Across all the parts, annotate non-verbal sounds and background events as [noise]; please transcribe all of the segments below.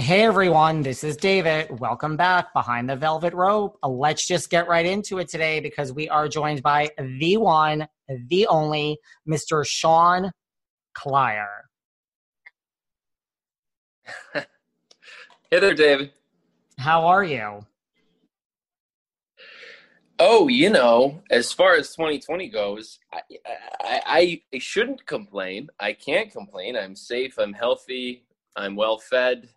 Hey everyone, this is David. Welcome back behind the velvet rope. Let's just get right into it today because we are joined by the one, the only, Mr. Sean Kleier. [laughs] Hey there, David. How are you? Oh, you know, as far as 2020 goes, I, I, I shouldn't complain. I can't complain. I'm safe. I'm healthy. I'm well fed.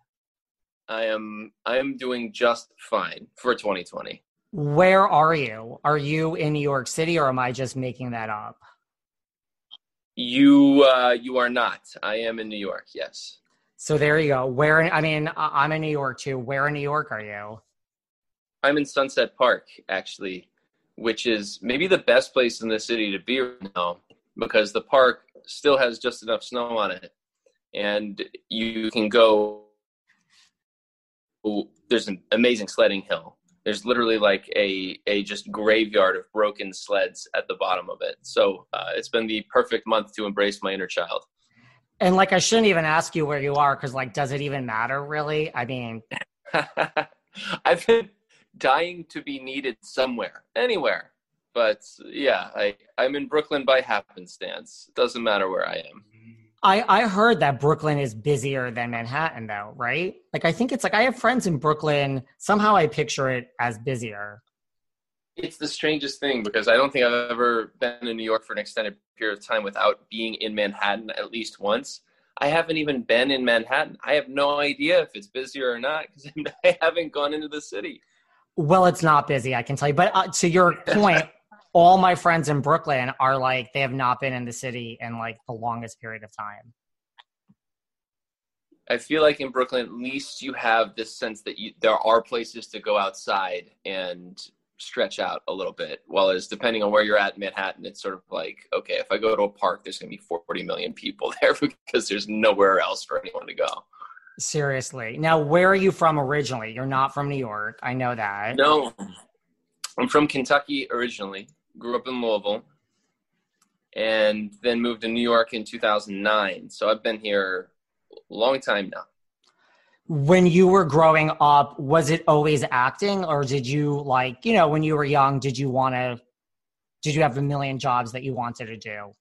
I am. I am doing just fine for 2020. Where are you? Are you in New York City or am I just making that up? You, uh, you are not. I am in New York. Yes. So there you go. Where, I mean, I'm in New York too. Where in New York are you? I'm in Sunset Park, actually, which is maybe the best place in the city to be right now because the park still has just enough snow on it, and you can go. There's an amazing sledding hill. There's literally like a a just graveyard of broken sleds at the bottom of it. So uh, it's been the perfect month to embrace my inner child. And like, I shouldn't even ask you where you are because, like, does it even matter really? I mean, [laughs] I've been dying to be needed somewhere, anywhere. But yeah, I, I'm in Brooklyn by happenstance. It doesn't matter where I am. I, I heard that Brooklyn is busier than Manhattan, though, right? Like, I think it's like I have friends in Brooklyn. Somehow I picture it as busier. It's the strangest thing because I don't think I've ever been in New York for an extended period of time without being in Manhattan at least once. I haven't even been in Manhattan. I have no idea if it's busier or not because [laughs] I haven't gone into the city. Well, it's not busy, I can tell you. But uh, to your [laughs] point, all my friends in Brooklyn are like, they have not been in the city in like the longest period of time. I feel like in Brooklyn, at least you have this sense that you, there are places to go outside and stretch out a little bit. While as depending on where you're at in Manhattan, it's sort of like, okay, if I go to a park, there's going to be 40 million people [laughs] there because there's nowhere else for anyone to go. Seriously. Now, where are you from originally? You're not from New York. I know that. No, I'm from Kentucky originally. Grew up in Louisville, and then moved to New York in 2009. So I've been here a long time now. When you were growing up, was it always acting, or did you like, you know, when you were young, did you want to, did you have a million jobs that you wanted to do?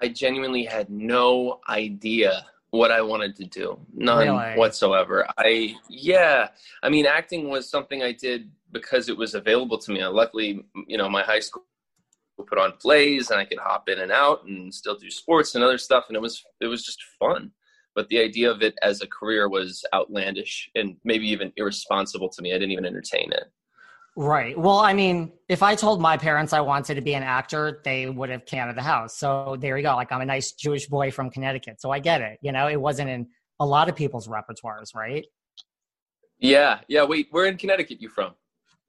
I genuinely had no idea what I wanted to do. None Really? whatsoever. I yeah, I mean acting was something I did because it was available to me. Uh, Luckily, you know, my high school put on plays and I could hop in and out and still do sports and other stuff. And it was, it was just fun. But the idea of it as a career was outlandish and maybe even irresponsible to me. I didn't even entertain it. Right. Well, I mean, if I told my parents I wanted to be an actor, they would have came out of the house. So there you go. Like I'm a nice Jewish boy from Connecticut. So I get it. You know, it wasn't in a lot of people's repertoires, right? Yeah. Yeah. Wait, where in Connecticut you from?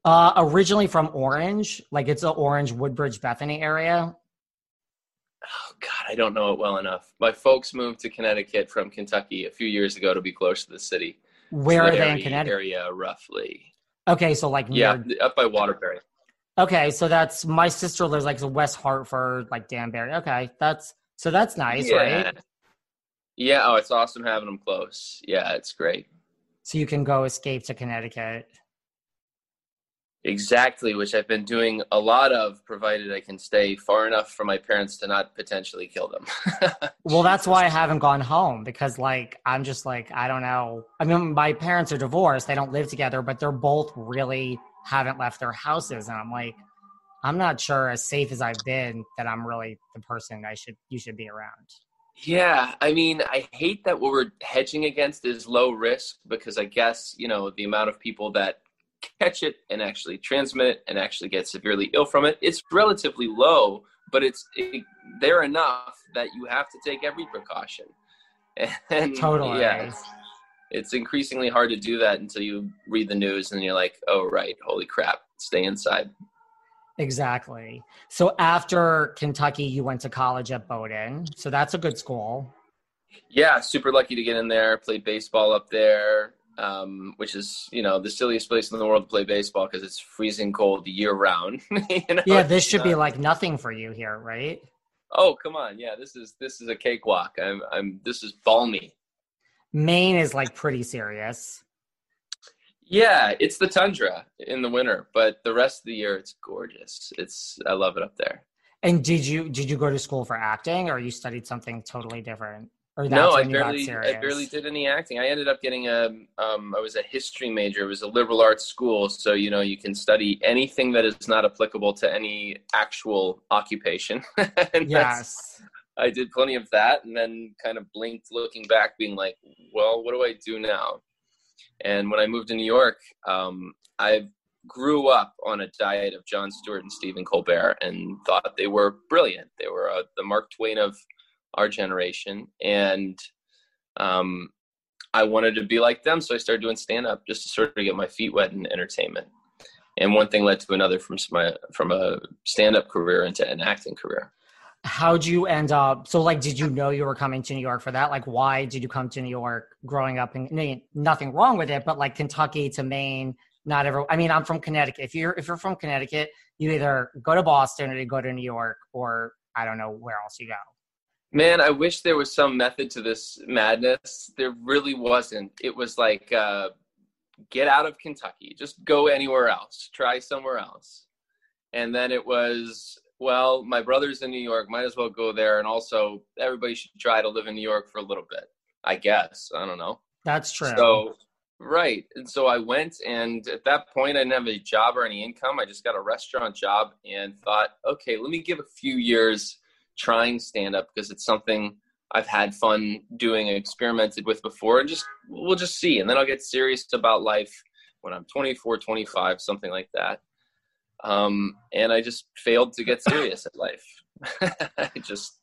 Uh, originally from Orange, like it's a Orange, Woodbridge, Bethany area. Oh God, I don't know it well enough. My folks moved to Connecticut from Kentucky a few years ago to be close to the city. Where So are they in Connecticut? Area roughly. Okay, so like Yeah, near- up by Waterbury. Okay, so that's my sister lives like West Hartford, like Danbury. Okay, that's so that's nice, yeah. right? Yeah. Oh, it's awesome having them close. Yeah, it's great. So you can go escape to Connecticut. Exactly, which I've been doing a lot of, provided I can stay far enough from my parents to not potentially kill them. [laughs] Well, that's why I haven't gone home because, like, I'm just like, I don't know. I mean, my parents are divorced; they don't live together, but they're both really haven't left their houses, and I'm like, I'm not sure, as safe as I've been, that I'm really the person I should you should be around. Yeah, I mean, I hate that what we're hedging against is low risk because I guess, you know, the amount of people that catch it and actually transmit it and actually get severely ill from it, it's relatively low, but it's it, they're enough that you have to take every precaution. [laughs] And Totally. yeah, it's, it's increasingly hard to do that until you read the news and you're like, oh, right, holy crap, stay inside. Exactly. So after Kentucky, you went to college at Bowdoin. So that's a good school. Yeah, super lucky to get in there. Played baseball up there, um, which is you know the silliest place in the world to play baseball because it's freezing cold year round. [laughs] you know, Yeah, this should be like nothing for you here, right? Oh come on, yeah, this is this is a cakewalk. I'm I'm this is balmy. Maine is like pretty serious. Yeah, it's the tundra in the winter, but the rest of the year it's gorgeous. It's I love it up there. And did you did you go to school for acting, or you studied something totally different? Or no, I when you got barely. I barely did any acting. I ended up getting a, um, I was a history major. It was a liberal arts school, so you know you can study anything that is not applicable to any actual occupation. [laughs] Yes. I did plenty of that, and then kind of blinked, looking back, being like, "Well, what do I do now?" And when I moved to New York, um, I grew up on a diet of Jon Stewart and Stephen Colbert, and thought they were brilliant. They were uh, the Mark Twain of our generation, and um, I wanted to be like them. So I started doing stand up just to sort of get my feet wet in entertainment. And one thing led to another from my from a stand up career into an acting career. How'd you end up? So, like, did you know you were coming to New York for that? Like, why did you come to New York growing up? And nothing wrong with it, but like Kentucky to Maine, not ever. I mean, I'm from Connecticut. If you're if you're from Connecticut, you either go to Boston or you go to New York, or I don't know where else you go. Man, I wish there was some method to this madness. There really wasn't. It was like, uh, get out of Kentucky, just go anywhere else, try somewhere else. And then it was, well, my brother's in New York, might as well go there. And also, everybody should try to live in New York for a little bit, I guess. I don't know. That's true. So, right. And so I went, and at that point, I didn't have a job or any income. I just got a restaurant job and thought, okay, let me give a few years trying stand up because it's something I've had fun doing and experimented with before, and just we'll just see. And then I'll get serious about life when I'm 24, 25, something like that. Um, and I just failed to get [laughs] serious at life. [laughs] I just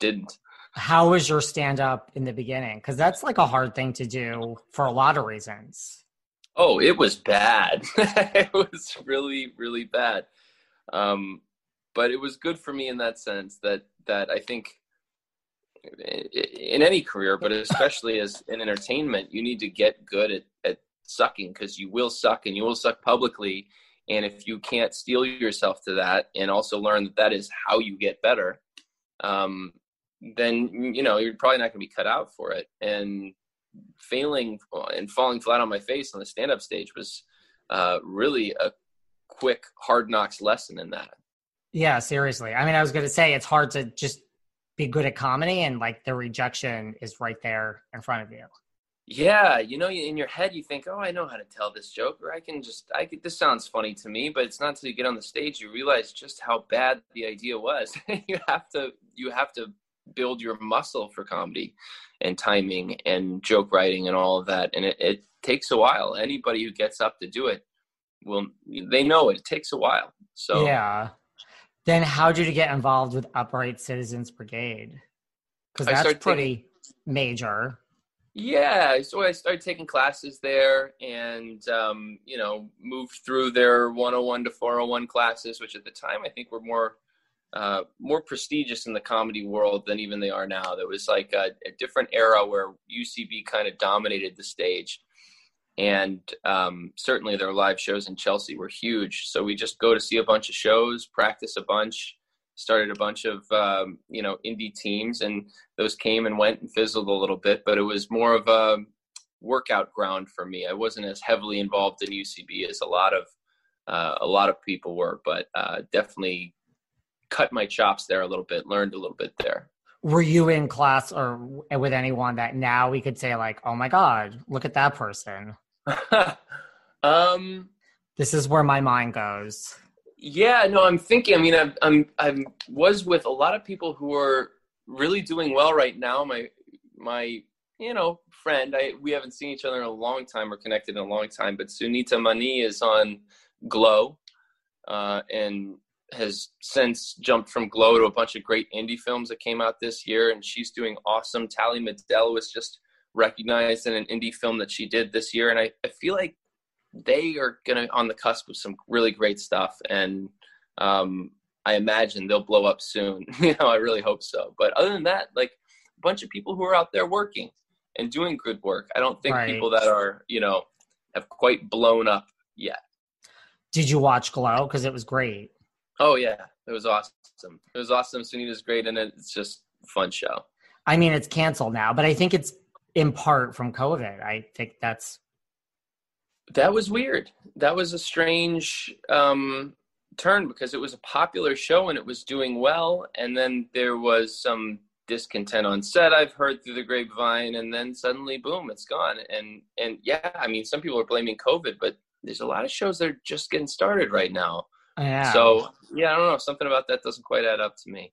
didn't. How was your stand up in the beginning? Because that's like a hard thing to do for a lot of reasons. Oh, it was bad. [laughs] it was really, really bad. Um, but it was good for me in that sense that that I think in any career, but especially as in entertainment, you need to get good at, at sucking because you will suck and you will suck publicly. And if you can't steel yourself to that and also learn that that is how you get better, um, then you know you're probably not going to be cut out for it. And failing and falling flat on my face on the stand-up stage was uh, really a quick hard knocks lesson in that. Yeah, seriously. I mean, I was going to say it's hard to just be good at comedy and like the rejection is right there in front of you. Yeah, you know, in your head you think, "Oh, I know how to tell this joke," or I can just, I could, this sounds funny to me, but it's not until you get on the stage you realize just how bad the idea was. [laughs] you have to, you have to build your muscle for comedy and timing and joke writing and all of that, and it, it takes a while. Anybody who gets up to do it will, they know it, it takes a while. So yeah. Then how did you get involved with Upright Citizens Brigade? Because that's pretty taking, major. Yeah, so I started taking classes there, and um, you know, moved through their 101 to 401 classes, which at the time I think were more uh, more prestigious in the comedy world than even they are now. There was like a, a different era where UCB kind of dominated the stage, and um, certainly their live shows in Chelsea were huge. So we just go to see a bunch of shows, practice a bunch, started a bunch of um, you know indie teams, and those came and went and fizzled a little bit. But it was more of a workout ground for me. I wasn't as heavily involved in UCB as a lot of uh, a lot of people were, but uh, definitely cut my chops there a little bit, learned a little bit there. Were you in class or with anyone that now we could say like, "Oh my God, look at that person"? [laughs] um, this is where my mind goes. Yeah, no, I'm thinking. I mean, I'm, I'm, I was with a lot of people who are really doing well right now. My, my, you know, friend. I we haven't seen each other in a long time or connected in a long time. But Sunita Mani is on Glow, uh, and has since jumped from Glow to a bunch of great indie films that came out this year, and she's doing awesome. Tallie Medel was just recognized in an indie film that she did this year, and I, I feel like they are gonna on the cusp of some really great stuff, and um, I imagine they'll blow up soon. [laughs] you know, I really hope so. But other than that, like a bunch of people who are out there working and doing good work. I don't think right. people that are you know have quite blown up yet. Did you watch Glow? Because it was great. Oh yeah, it was awesome. It was awesome. Sunita's great and it. It's just a fun show. I mean, it's canceled now, but I think it's in part from COVID. I think that's that was weird. That was a strange um, turn because it was a popular show and it was doing well, and then there was some discontent on set. I've heard through the grapevine, and then suddenly, boom, it's gone. And and yeah, I mean, some people are blaming COVID, but there's a lot of shows that are just getting started right now. Yeah. So yeah, I don't know. Something about that doesn't quite add up to me.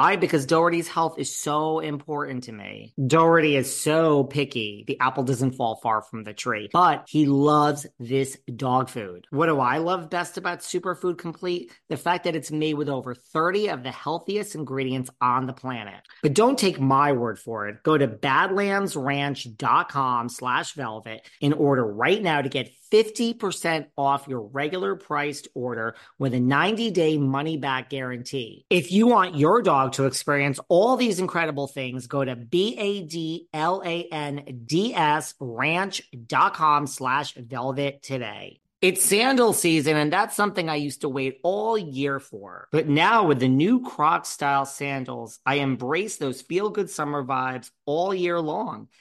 Why? Because Doherty's health is so important to me. Doherty is so picky. The apple doesn't fall far from the tree, but he loves this dog food. What do I love best about Superfood Complete? The fact that it's made with over 30 of the healthiest ingredients on the planet. But don't take my word for it. Go to badlandsranch.com slash velvet in order right now to get 50% off your regular priced order with a 90 day money back guarantee. If you want your dog to experience all these incredible things, go to B-A-D-L-A-N-D-S ranch.com slash velvet today. It's sandal season, and that's something I used to wait all year for. But now with the new Croc style sandals, I embrace those feel good summer vibes all year long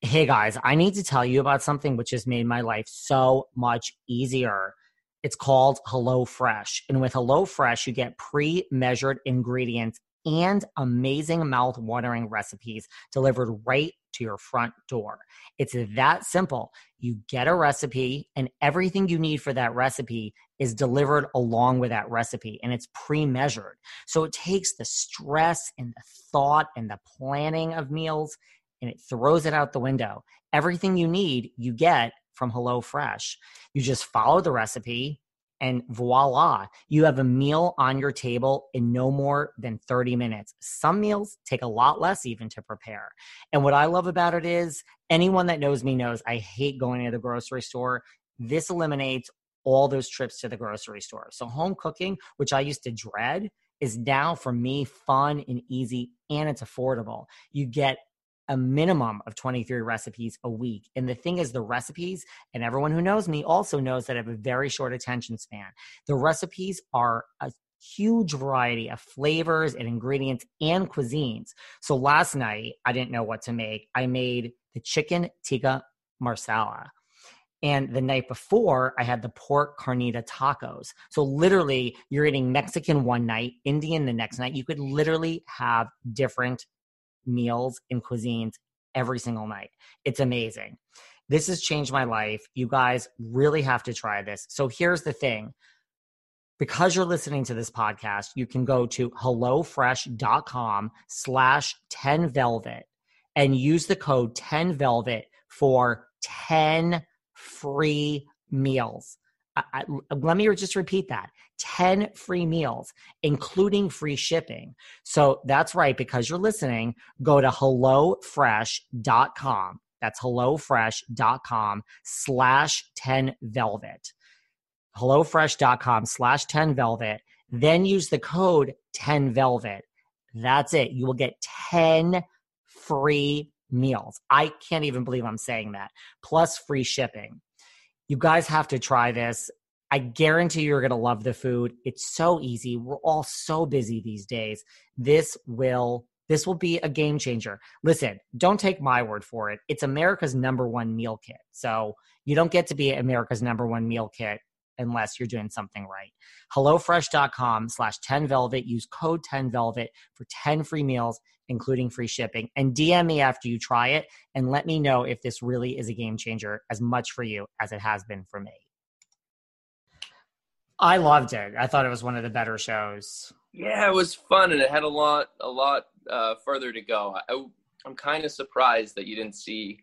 Hey guys, I need to tell you about something which has made my life so much easier. It's called HelloFresh. And with HelloFresh, you get pre measured ingredients and amazing mouth watering recipes delivered right to your front door. It's that simple. You get a recipe, and everything you need for that recipe is delivered along with that recipe, and it's pre measured. So it takes the stress and the thought and the planning of meals and it throws it out the window. Everything you need, you get from HelloFresh. You just follow the recipe, and voila, you have a meal on your table in no more than 30 minutes. Some meals take a lot less even to prepare. And what I love about it is anyone that knows me knows I hate going to the grocery store. This eliminates all those trips to the grocery store. So, home cooking, which I used to dread, is now for me fun and easy and it's affordable. You get a minimum of 23 recipes a week. And the thing is, the recipes, and everyone who knows me also knows that I have a very short attention span. The recipes are a huge variety of flavors and ingredients and cuisines. So last night, I didn't know what to make. I made the chicken tikka marsala. And the night before, I had the pork carnita tacos. So literally, you're eating Mexican one night, Indian the next night. You could literally have different meals and cuisines every single night. It's amazing. This has changed my life. You guys really have to try this. So here's the thing. Because you're listening to this podcast, you can go to HelloFresh.com slash 10Velvet and use the code 10Velvet for 10 free meals. I, let me just repeat that 10 free meals, including free shipping. So that's right, because you're listening, go to HelloFresh.com. That's HelloFresh.com slash 10 velvet. HelloFresh.com slash 10 velvet. Then use the code 10 velvet. That's it. You will get 10 free meals. I can't even believe I'm saying that. Plus free shipping. You guys have to try this. I guarantee you're going to love the food. It's so easy. We're all so busy these days. This will this will be a game changer. Listen, don't take my word for it. It's America's number one meal kit. So you don't get to be America's number one meal kit unless you're doing something right. HelloFresh.com slash 10Velvet. Use code 10Velvet for 10 free meals, including free shipping. And DM me after you try it and let me know if this really is a game changer as much for you as it has been for me. I loved it. I thought it was one of the better shows. Yeah, it was fun, and it had a lot, a lot uh, further to go. I, I'm kind of surprised that you didn't see,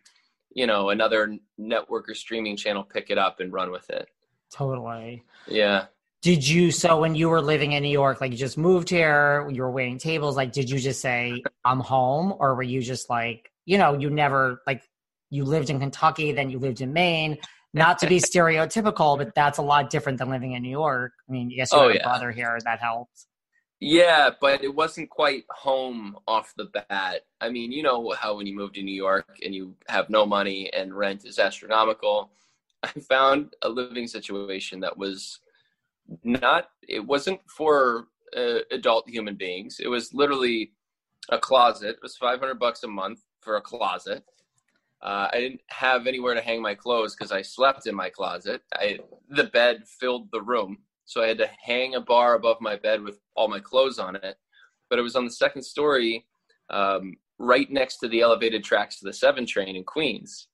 you know, another network or streaming channel pick it up and run with it. Totally. Yeah. Did you? So when you were living in New York, like you just moved here, you were waiting tables. Like, did you just say I'm home, or were you just like, you know, you never like you lived in Kentucky, then you lived in Maine not to be [laughs] stereotypical, but that's a lot different than living in New York. I mean, yes, you oh, have yeah. a brother here. That helps. Yeah, but it wasn't quite home off the bat. I mean, you know how when you move to New York and you have no money and rent is astronomical. I found a living situation that was not, it wasn't for uh, adult human beings. It was literally a closet. It was 500 bucks a month for a closet uh, I didn't have anywhere to hang my clothes because I slept in my closet. I, the bed filled the room, so I had to hang a bar above my bed with all my clothes on it. But it was on the second story, um, right next to the elevated tracks to the seven train in Queens.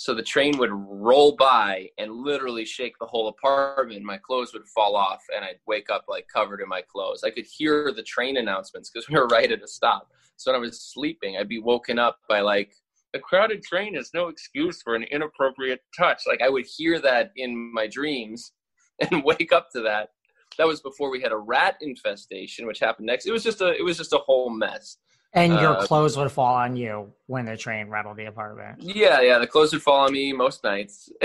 So the train would roll by and literally shake the whole apartment. My clothes would fall off, and I'd wake up like covered in my clothes. I could hear the train announcements because [laughs] we were right at a stop. So when I was sleeping, I'd be woken up by like a crowded train is no excuse for an inappropriate touch. Like I would hear that in my dreams [laughs] and wake up to that. That was before we had a rat infestation, which happened next. It was just a it was just a whole mess. And your uh, clothes would fall on you when the train rattled the apartment. Yeah, yeah, the clothes would fall on me most nights. [laughs]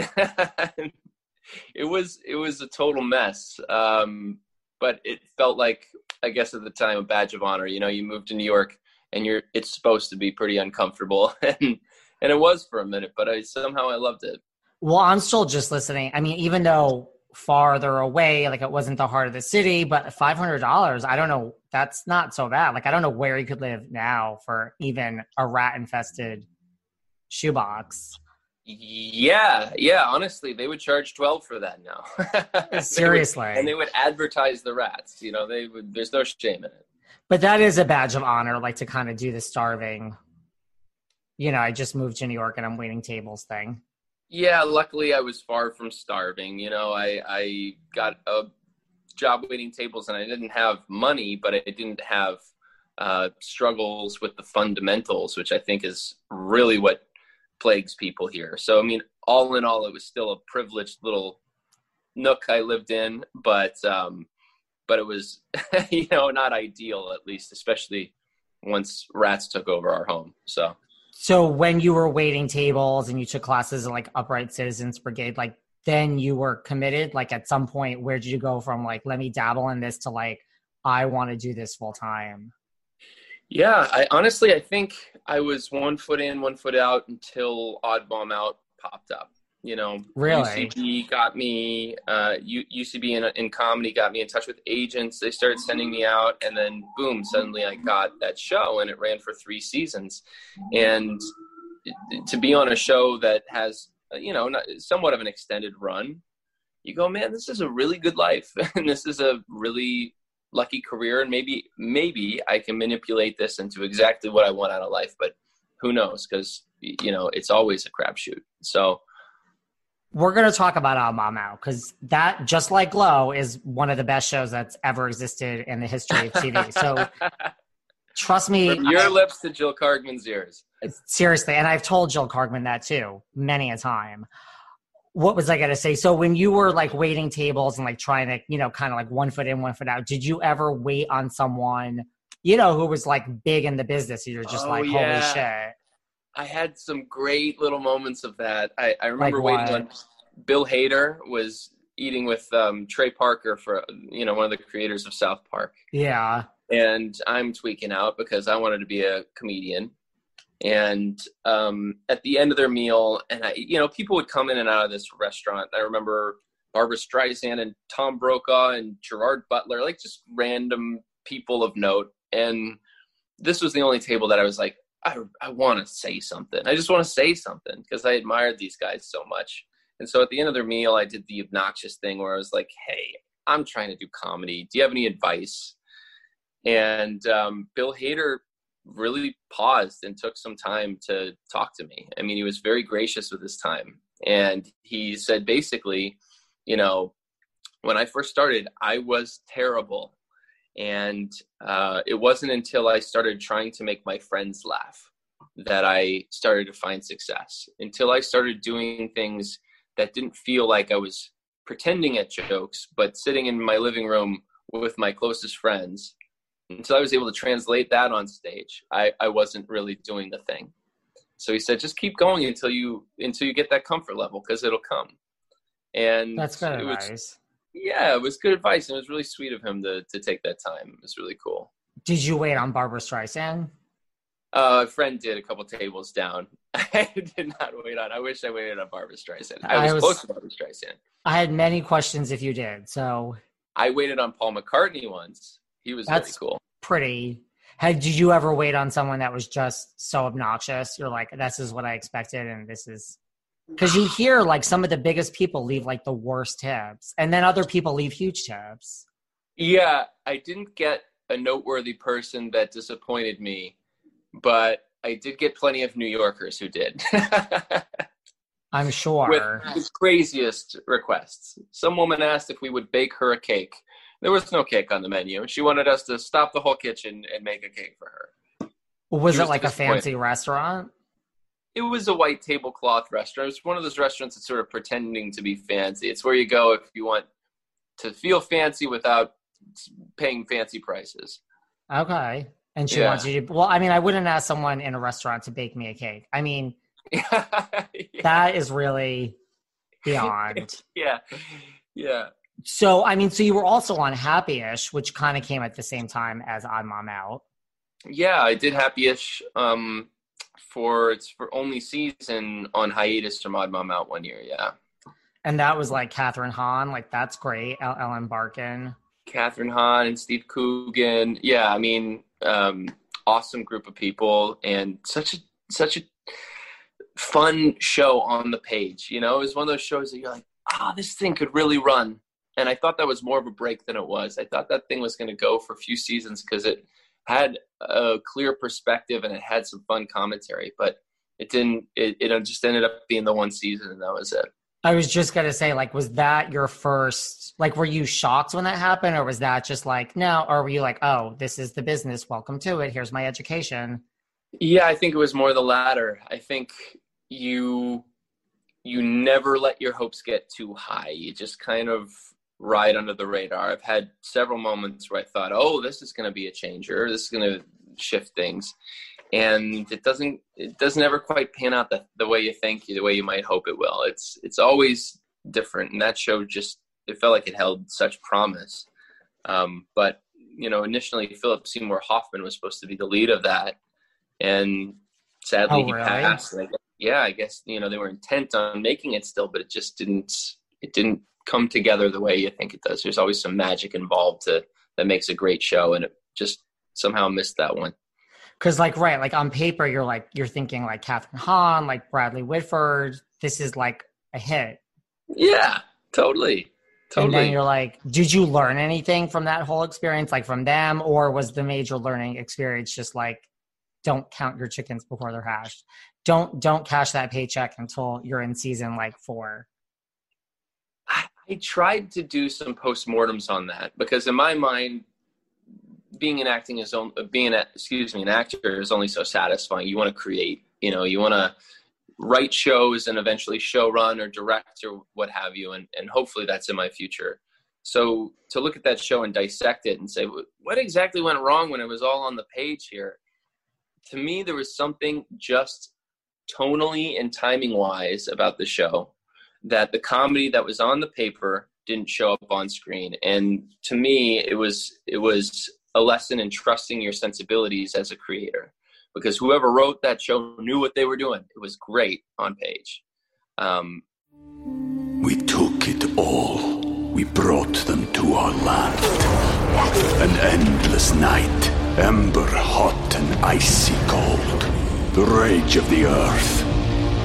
it was it was a total mess. Um, but it felt like I guess at the time a badge of honor. You know, you moved to New York and you're it's supposed to be pretty uncomfortable [laughs] and and it was for a minute but i somehow i loved it well i'm still just listening i mean even though farther away like it wasn't the heart of the city but $500 i don't know that's not so bad like i don't know where you could live now for even a rat infested shoebox yeah yeah honestly they would charge 12 for that now [laughs] seriously would, and they would advertise the rats you know they would there's no shame in it but that is a badge of honor, like to kind of do the starving. You know, I just moved to New York and I'm waiting tables thing. Yeah, luckily I was far from starving. You know, I I got a job waiting tables and I didn't have money, but I didn't have uh, struggles with the fundamentals, which I think is really what plagues people here. So, I mean, all in all, it was still a privileged little nook I lived in, but um, but it was [laughs] you know not ideal at least especially once rats took over our home so so when you were waiting tables and you took classes like upright citizens brigade like then you were committed? Like at some point where did you go from like let me dabble in this to like i want to do this full time? Yeah i honestly i think i was one foot in one foot out until Odd Mom Out popped up you know, really? UCB got me, uh, UCB in, in comedy got me in touch with agents. They started sending me out, and then boom, suddenly I got that show, and it ran for three seasons. And to be on a show that has, uh, you know, not, somewhat of an extended run, you go, man, this is a really good life, [laughs] and this is a really lucky career, and maybe maybe I can manipulate this into exactly what I want out of life, but who knows? Because you know, it's always a crapshoot. So we're going to talk about Mom now because that, just like Glow, is one of the best shows that's ever existed in the history of TV. So [laughs] trust me. From your I, lips to Jill Kargman's ears. Seriously. And I've told Jill Kargman that too, many a time. What was I going to say? So when you were like waiting tables and like trying to, you know, kind of like one foot in, one foot out, did you ever wait on someone, you know, who was like big in the business? You're just oh, like, yeah. holy shit. I had some great little moments of that. I, I remember like waiting on Bill Hader was eating with um, Trey Parker for you know one of the creators of South Park. Yeah. And I'm tweaking out because I wanted to be a comedian. And um, at the end of their meal, and I, you know, people would come in and out of this restaurant. I remember Barbra Streisand and Tom Brokaw and Gerard Butler, like just random people of note. And this was the only table that I was like, I, I want to say something. I just want to say something because I admired these guys so much. And so at the end of their meal, I did the obnoxious thing where I was like, hey, I'm trying to do comedy. Do you have any advice? And um, Bill Hader really paused and took some time to talk to me. I mean, he was very gracious with his time. And he said basically, you know, when I first started, I was terrible and uh, it wasn't until I started trying to make my friends laugh that I started to find success. Until I started doing things that didn't feel like I was pretending at jokes, but sitting in my living room with my closest friends. Until I was able to translate that on stage, I, I wasn't really doing the thing. So he said, just keep going until you until you get that comfort level because it'll come. And that's kind of advice yeah, it was good advice, and it was really sweet of him to to take that time. It was really cool. Did you wait on Barbra Streisand? Uh, a friend did a couple tables down. [laughs] I did not wait on. I wish I waited on Barbra Streisand. I was, I was close to Barbra Streisand. I had many questions if you did. So I waited on Paul McCartney once. He was That's really cool. Pretty. Had did you ever wait on someone that was just so obnoxious? You're like, this is what I expected, and this is because you hear like some of the biggest people leave like the worst tips and then other people leave huge tips yeah i didn't get a noteworthy person that disappointed me but i did get plenty of new yorkers who did [laughs] I'm sure. With the craziest requests. Some woman asked if we would bake her a cake. There was no cake on the menu. And she wanted us to stop the whole kitchen and make a cake for her. Was She it was like a fancy restaurant? It was a white tablecloth restaurant. It's one of those restaurants that's sort of pretending to be fancy. It's where you go if you want to feel fancy without paying fancy prices. Okay. And she Yeah. wants you to. Well, I mean, I wouldn't ask someone in a restaurant to bake me a cake. I mean, [laughs] that is really beyond. [laughs] Yeah. Yeah. So, I mean, so you were also on Happy-ish, which kind of came at the same time as Odd Mom Out. Yeah, I did Happy-ish um, for its for only season on hiatus from Odd Mom Out one year. Yeah, And that was like Kathryn Hahn. Like, that's great. El- Ellen Barkin. Kathryn Hahn and Steve Coogan. Yeah, I mean, um, awesome group of people and such a such a fun show on the page. You know, it was one of those shows that you're like, ah, this thing could really run. And I thought that was more of a break than it was. I thought that thing was going to go for a few seasons because it had a clear perspective and it had some fun commentary, but it didn't. It, it just ended up being the one season, and that was it. I was just going to say, like, was that your first, like, were you shocked when that happened? Or was that just like, no? Or were you like, oh, this is the business. Welcome to it. Here's my education. Yeah, I think it was more the latter. I think you you never let your hopes get too high. You just kind of ride under the radar. I've had several moments where I thought, "Oh, this is going to be a changer. This is going to shift things." And it doesn't it doesn't ever quite pan out the, the way you think, the way you might hope it will. It's it's always different. And that show just it felt like it held such promise. Um, but you know, initially Philip Seymour Hoffman was supposed to be the lead of that and sadly Oh, he really? passed. And I guess, yeah, I guess you know they were intent on making it still, but it just didn't. It didn't come together the way you think it does. There's always some magic involved to that makes a great show, and it just somehow missed that one. Cause like, right, like on paper, you're like, you're thinking like Kathryn Hahn, like Bradley Whitford. This is like a hit. Yeah, totally, Totally. And then you're like, did you learn anything from that whole experience, like from them, or was the major learning experience just like, don't count your chickens before they're hatched. Don't don't cash that paycheck until you're in season like four. I tried to do some postmortems on that because in my mind, being an acting is only being a, excuse me an actor is only so satisfying. You want to create, you know, you want to write shows and eventually show run or direct or what have you, and and hopefully that's in my future. So to look at that show and dissect it and say "What- what exactly went wrong when it was all on the page here, to me there was something just tonally and timing wise about the show that the comedy that was on the paper didn't show up on screen and to me it was it was a lesson in trusting your sensibilities as a creator because whoever wrote that show knew what they were doing it was great on page um, We took it all. We brought them to our land. An endless night, ember hot and icy cold. The rage of the earth.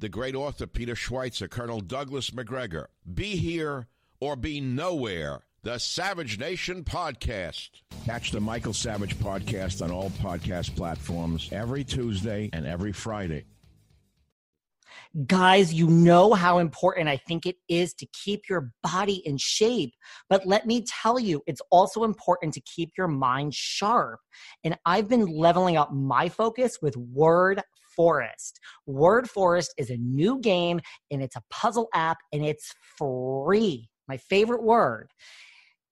the great author Peter Schweizer, Colonel Douglas Macgregor. Be here or be nowhere. The Savage Nation Podcast. Catch the Michael Savage Podcast on all podcast platforms every Tuesday and every Friday. Guys, you know how important I think it is to keep your body in shape. But let me tell you, it's also important to keep your mind sharp. And I've been leveling up my focus with Word Forest. Word Forest is a new game and it's a puzzle app and it's free. My favorite word.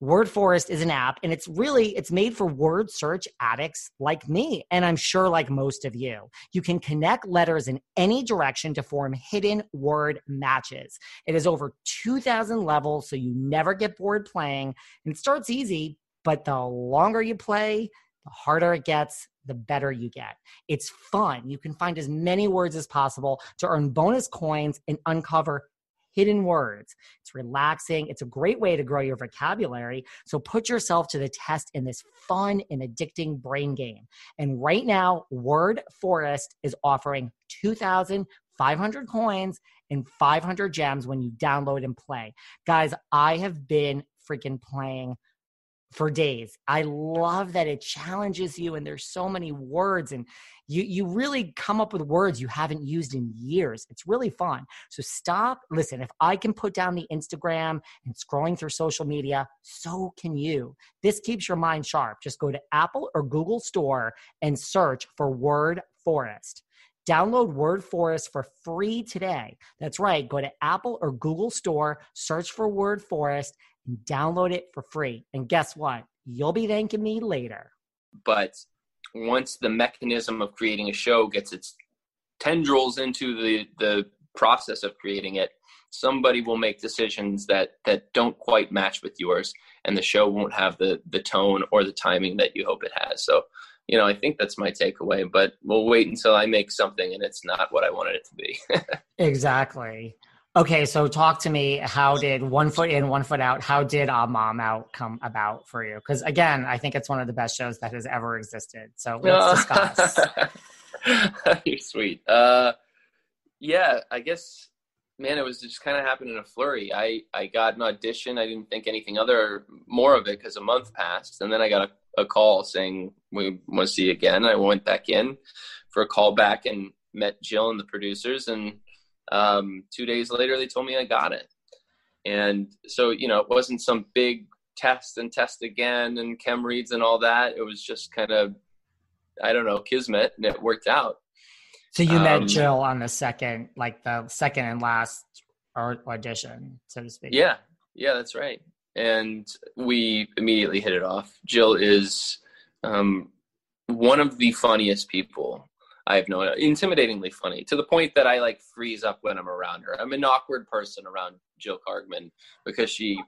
Word Forest is an app and it's really it's made for word search addicts like me and I'm sure like most of you. You can connect letters in any direction to form hidden word matches. It is over 2000 levels so you never get bored playing and it starts easy, but the longer you play, the harder it gets, the better you get. It's fun. You can find as many words as possible to earn bonus coins and uncover hidden words. It's relaxing. It's a great way to grow your vocabulary. So put yourself to the test in this fun and addicting brain game. And right now, Word Forest is offering 2,500 coins and 500 gems when you download and play. Guys, I have been freaking playing for days. I love that it challenges you and there's so many words and you you really come up with words you haven't used in years. It's really fun. So stop, listen, if I can put down the Instagram and scrolling through social media, so can you. This keeps your mind sharp. Just go to Apple or Google Store and search for Word Forest. Download Word Forest for free today. That's right. Go to Apple or Google Store, search for Word Forest, and download it for free. And guess what? You'll be thanking me later. But once the mechanism of creating a show gets its tendrils into the the process of creating it, somebody will make decisions that that don't quite match with yours, and the show won't have the the tone or the timing that you hope it has. So you know, I think that's my takeaway, but we'll wait until I make something and it's not what I wanted it to be. [laughs] exactly. Okay, so talk to me. How did one foot in, one foot out? How did uh, Mom Out come about for you? Because again, I think it's one of the best shows that has ever existed. So let's discuss. [laughs] You're sweet. Uh, yeah, I guess, man, it was just kind of happened in a flurry. I I got an audition. I didn't think anything other more of it because a month passed, and then I got a, a call saying we want to see you again. I went back in for a call back and met Jill and the producers and um, two days later, they told me I got it. And so, you know, it wasn't some big test and test again and chem reads and all that. It was just kind of, I don't know, kismet, and it worked out. So you um, met Jill on the second, like the second and last audition, so to speak. Yeah, yeah, that's right. And we immediately hit it off. Jill is um, one of the funniest people I have no intimidatingly funny to the point that I like freeze up when I'm around her. I'm an awkward person around Jill Kargman because she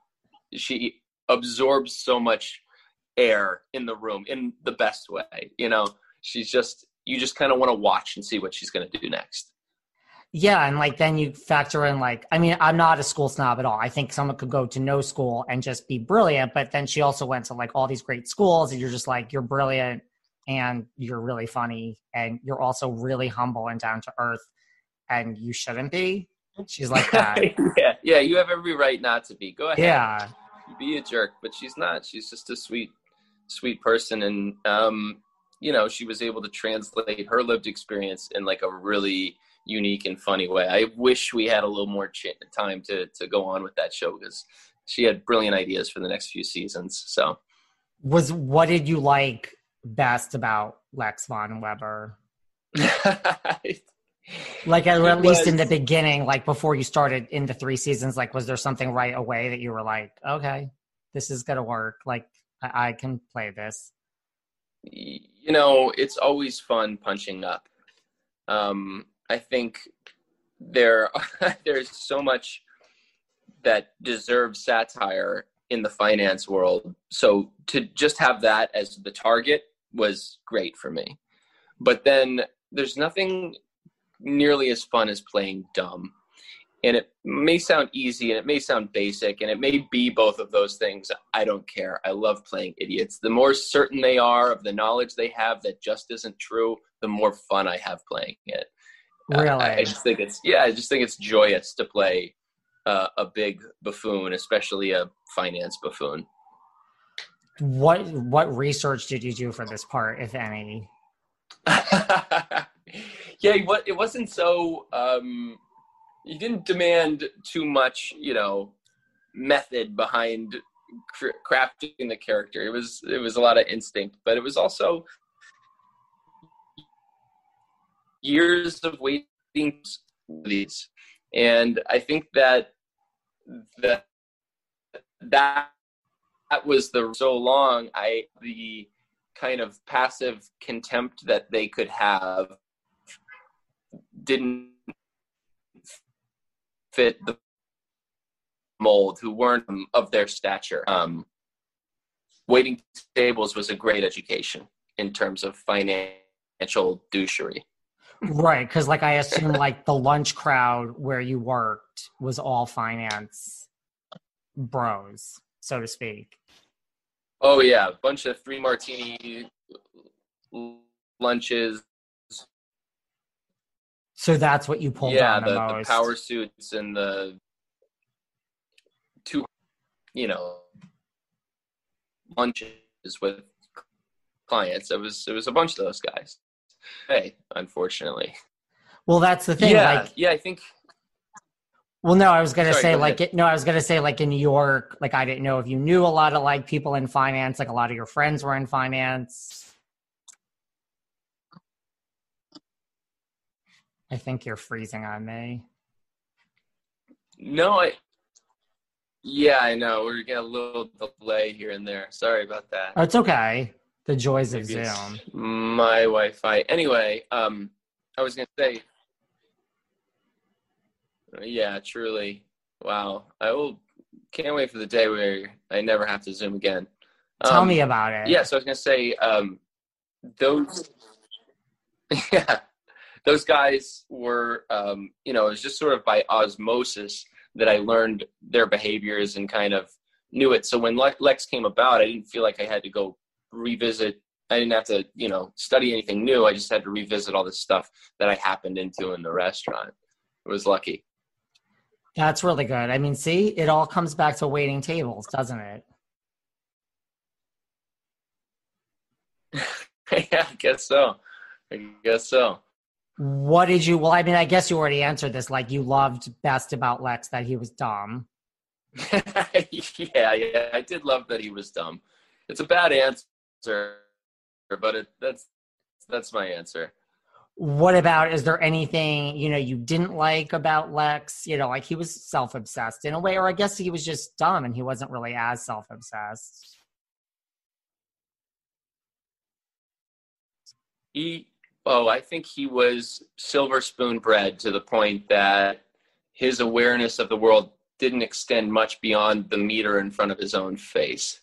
she absorbs so much air in the room in the best way. You know, she's just you just kind of want to watch and see what she's going to do next. Yeah, and like then you factor in like I mean I'm not a school snob at all. I think someone could go to no school and just be brilliant, but then she also went to like all these great schools and you're just like you're brilliant and you're really funny and you're also really humble and down to earth and you shouldn't be. She's like [laughs] that. Yeah yeah you have every right not to be. Go ahead. Yeah. Be a jerk but she's not. She's just a sweet sweet person and um you know she was able to translate her lived experience in like a really unique and funny way. I wish we had a little more ch- time to to go on with that show because she had brilliant ideas for the next few seasons so. Was what did you like best about Lex von Weber? [laughs] like at, at least in the beginning, like before you started in the three seasons, like was there something right away that you were like, okay, this is gonna work. Like I, I can play this. You know, it's always fun punching up. Um, I think there [laughs] there's so much that deserves satire in the finance world. So to just have that as the target was great for me. But then there's nothing nearly as fun as playing dumb. and it may sound easy and it may sound basic and it may be both of those things. I don't care. I love playing idiots. The more certain they are of the knowledge they have that just isn't true the more fun i have playing it. Really uh, I, just think it's yeah i just think it's joyous to play uh, a big buffoon especially a finance buffoon what what research did you do for this part if any [laughs] yeah it wasn't so um he didn't demand too much, you know, method behind cr- crafting the character. It was it was a lot of instinct, but it was also years of waiting these, and I think that that that that was the so long I the kind of passive contempt that they could have didn't fit the mold who weren't of their stature. Um, waiting tables was a great education in terms of financial douchery. Right, because like I assume [laughs] like the lunch crowd where you worked was all finance bros, so to speak. Oh yeah, a bunch of three martini lunches, so that's what you pulled yeah, on the, the, the power suits and the two, you know, lunches with clients. It was it was a bunch of those guys. Hey, unfortunately. Well, that's the thing. Yeah, like, yeah, I think. Well, no, I was gonna Sorry, say go like it, no, I was gonna say like in New York, like I didn't know if you knew a lot of like people in finance, like a lot of your friends were in finance. I think you're freezing on me. No, I. Yeah, I know. We're getting a little delay here and there. Sorry about that. Oh, it's okay. The joys of Maybe it's Zoom. My Wi-Fi. Anyway, um, I was gonna say. Yeah, truly. Wow. I will. Can't wait for the day where I never have to Zoom again. Tell Um, me about it. Yeah, so I was gonna say um, those. [laughs] Yeah, those guys were, um, you know, it was just sort of by osmosis that I learned their behaviors and kind of knew it. So when Lex came about, I didn't feel like I had to go revisit. I didn't have to, you know, study anything new. I just had to revisit all the stuff that I happened into in the restaurant. I was lucky. That's really good. I mean, see, it all comes back to waiting tables, doesn't it? [laughs] yeah, I guess so. I guess so. What did you? Well, I mean, I guess you already answered this. Like, you loved best about Lex that he was dumb. [laughs] yeah, yeah, I did love that he was dumb. It's a bad answer, but it, that's that's my answer. What about? Is there anything you know you didn't like about Lex? You know, like he was self obsessed in a way, or I guess he was just dumb and he wasn't really as self obsessed. He, oh, I think he was silver spoon bred to the point that his awareness of the world didn't extend much beyond the meter in front of his own face.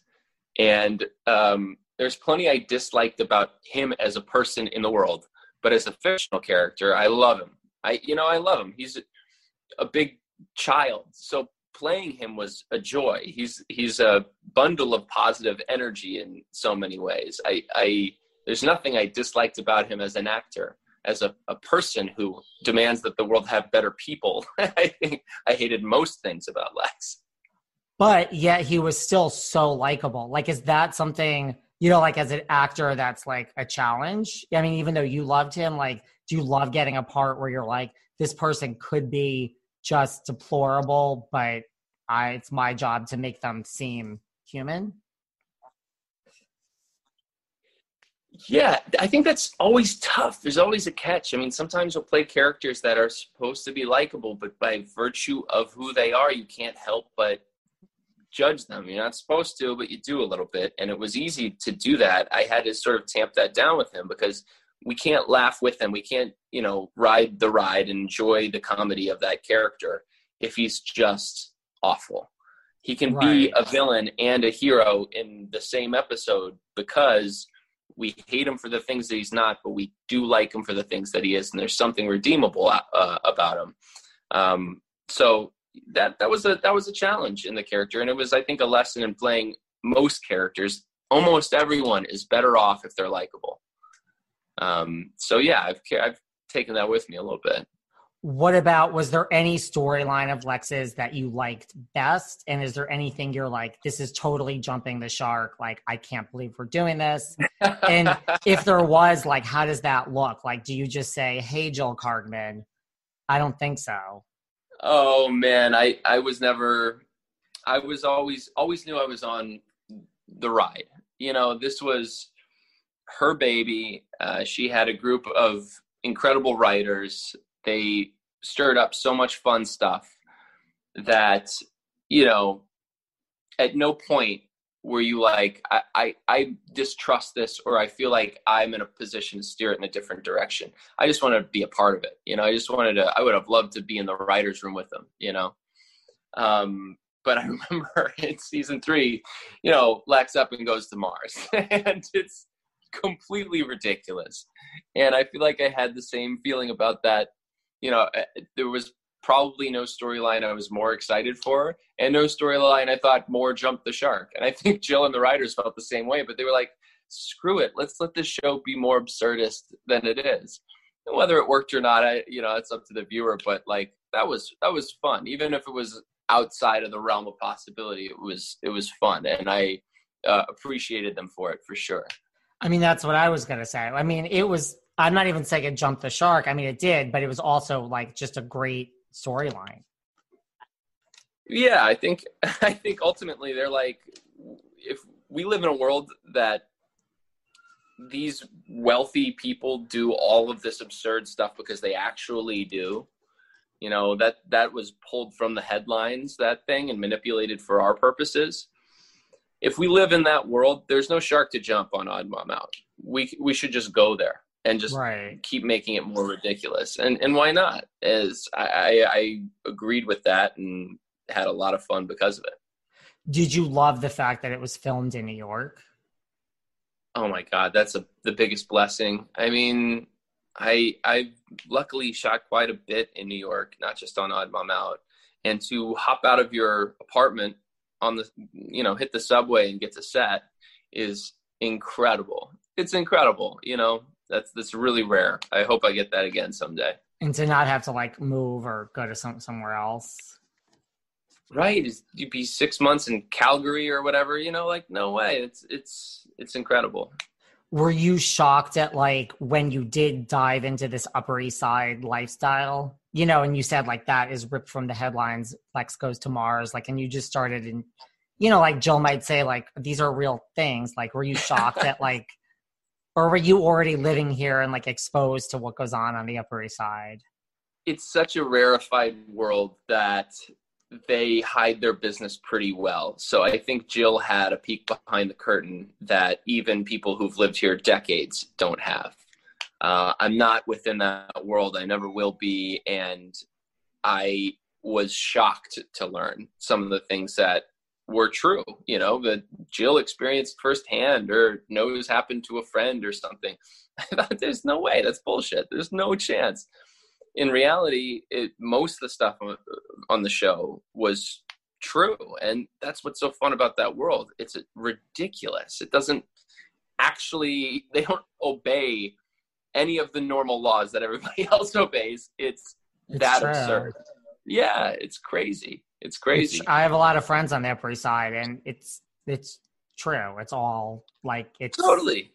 And um, there's plenty I disliked about him as a person in the world, but as a fictional character, I love him. I, you know, I love him. He's a, a big child, so playing him was a joy. He's he's a bundle of positive energy in so many ways. I, I there's nothing I disliked about him as an actor. As a, a person who demands that the world have better people, [laughs] I think I hated most things about Lex. But yet he was still so likable. Like, is that something you know, like as an actor, that's like a challenge? I mean, even though you loved him, like, do you love getting a part where you're like, this person could be just deplorable, but I, it's my job to make them seem human? Yeah, I think that's always tough. There's always a catch. I mean, sometimes you'll play characters that are supposed to be likable, but by virtue of who they are, you can't help but judge them. You're not supposed to, but you do a little bit. And it was easy to do that. I had to sort of tamp that down with him because we can't laugh with him. We can't, you know, ride the ride and enjoy the comedy of that character if he's just awful. He can be a villain and a hero in the same episode because we hate him for the things that he's not, but we do like him for the things that he is, and there's something redeemable uh, about him. Um, so that that was a that was a challenge in the character, and it was I think a lesson in playing most characters. Almost everyone is better off if they're likable. Um, so yeah, I've I've taken that with me a little bit. What about was there any storyline of Lex's that you liked best? And is there anything you're like, this is totally jumping the shark? Like, I can't believe we're doing this. [laughs] and if there was, like, how does that look? Like, do you just say, hey, Jill Kargman? I don't think so. Oh man, I I was never. I was always always knew I was on the ride. You know, this was her baby. Uh, she had a group of incredible writers. They stirred up so much fun stuff that you know at no point were you like I, I, I distrust this or i feel like i'm in a position to steer it in a different direction. I just wanted to be a part of it you know? I just wanted to i would have loved to be in the writers room with them you know? Um, but i [laughs] remember in season three you know lex up and goes to mars [laughs] and it's completely ridiculous. And i feel like i had the same feeling about that you know eh, there was probably no storyline I was more excited for, and no storyline I thought more jumped the shark. And I think [laughs] Jill and the writers felt the same way, but they were like, screw it, let's let this show be more absurdist than it is. And whether it worked or not, I you know, it's up to the viewer, but like that was that was fun. Even if it was outside of the realm of possibility, it was it was fun and I uh, appreciated them for it for sure. I mean, that's what I was gonna say. I mean, it was. I'm not even saying it jumped the shark. I mean, it did, but it was also like just a great storyline. Yeah, I think [laughs] I think ultimately they're like if we live in a world that these wealthy people do all of this absurd stuff because they actually do you know that that was pulled from the headlines that thing and manipulated for our purposes. If we live in that world there's no shark to jump on odd mom out. We we should just go there and just right. keep making it more ridiculous. And and why not? As I, I, I agreed with that and had a lot of fun because of it. Did you love the fact that it was filmed in New York? Oh my god, that's a, the biggest blessing. I mean, I I luckily shot quite a bit in New York, not just on Odd Mom Out, and to hop out of your apartment on the you know hit the subway and get to set is incredible. It's incredible, you know that's that's really rare. I hope I get that again someday. And to not have to like move or go to some somewhere else. Right. You'd be six months in Calgary or whatever, you know, like no way. It's it's it's incredible. Were you shocked at like when you did dive into this Upper East Side lifestyle? You know, and you said like that is ripped from the headlines, Lex goes to Mars, like and you just started and you know, like Jill might say, like, these are real things. Like, were you shocked [laughs] at like or were you already living here and like exposed to what goes on on the upper east side? It's such a rarefied world that they hide their business pretty well. So i think jill had a peek behind the curtain that even people who've lived here decades don't have. Uh, i'm not within that world. I never will be. And i was shocked to learn some of the things that were true, you know, that Jill experienced firsthand or knows happened to a friend or something. [laughs] I thought, there's no way, that's bullshit. There's no chance. In reality, it, most of the stuff on, on the show was true. And that's what's so fun about that world. It's ridiculous. It doesn't actually, they don't obey any of the normal laws that everybody [laughs] else obeys. It's, it's that true. absurd. Yeah, it's crazy. It's crazy. It's, I have a lot of friends on the Upper East Side, and it's it's true. It's all like it's totally.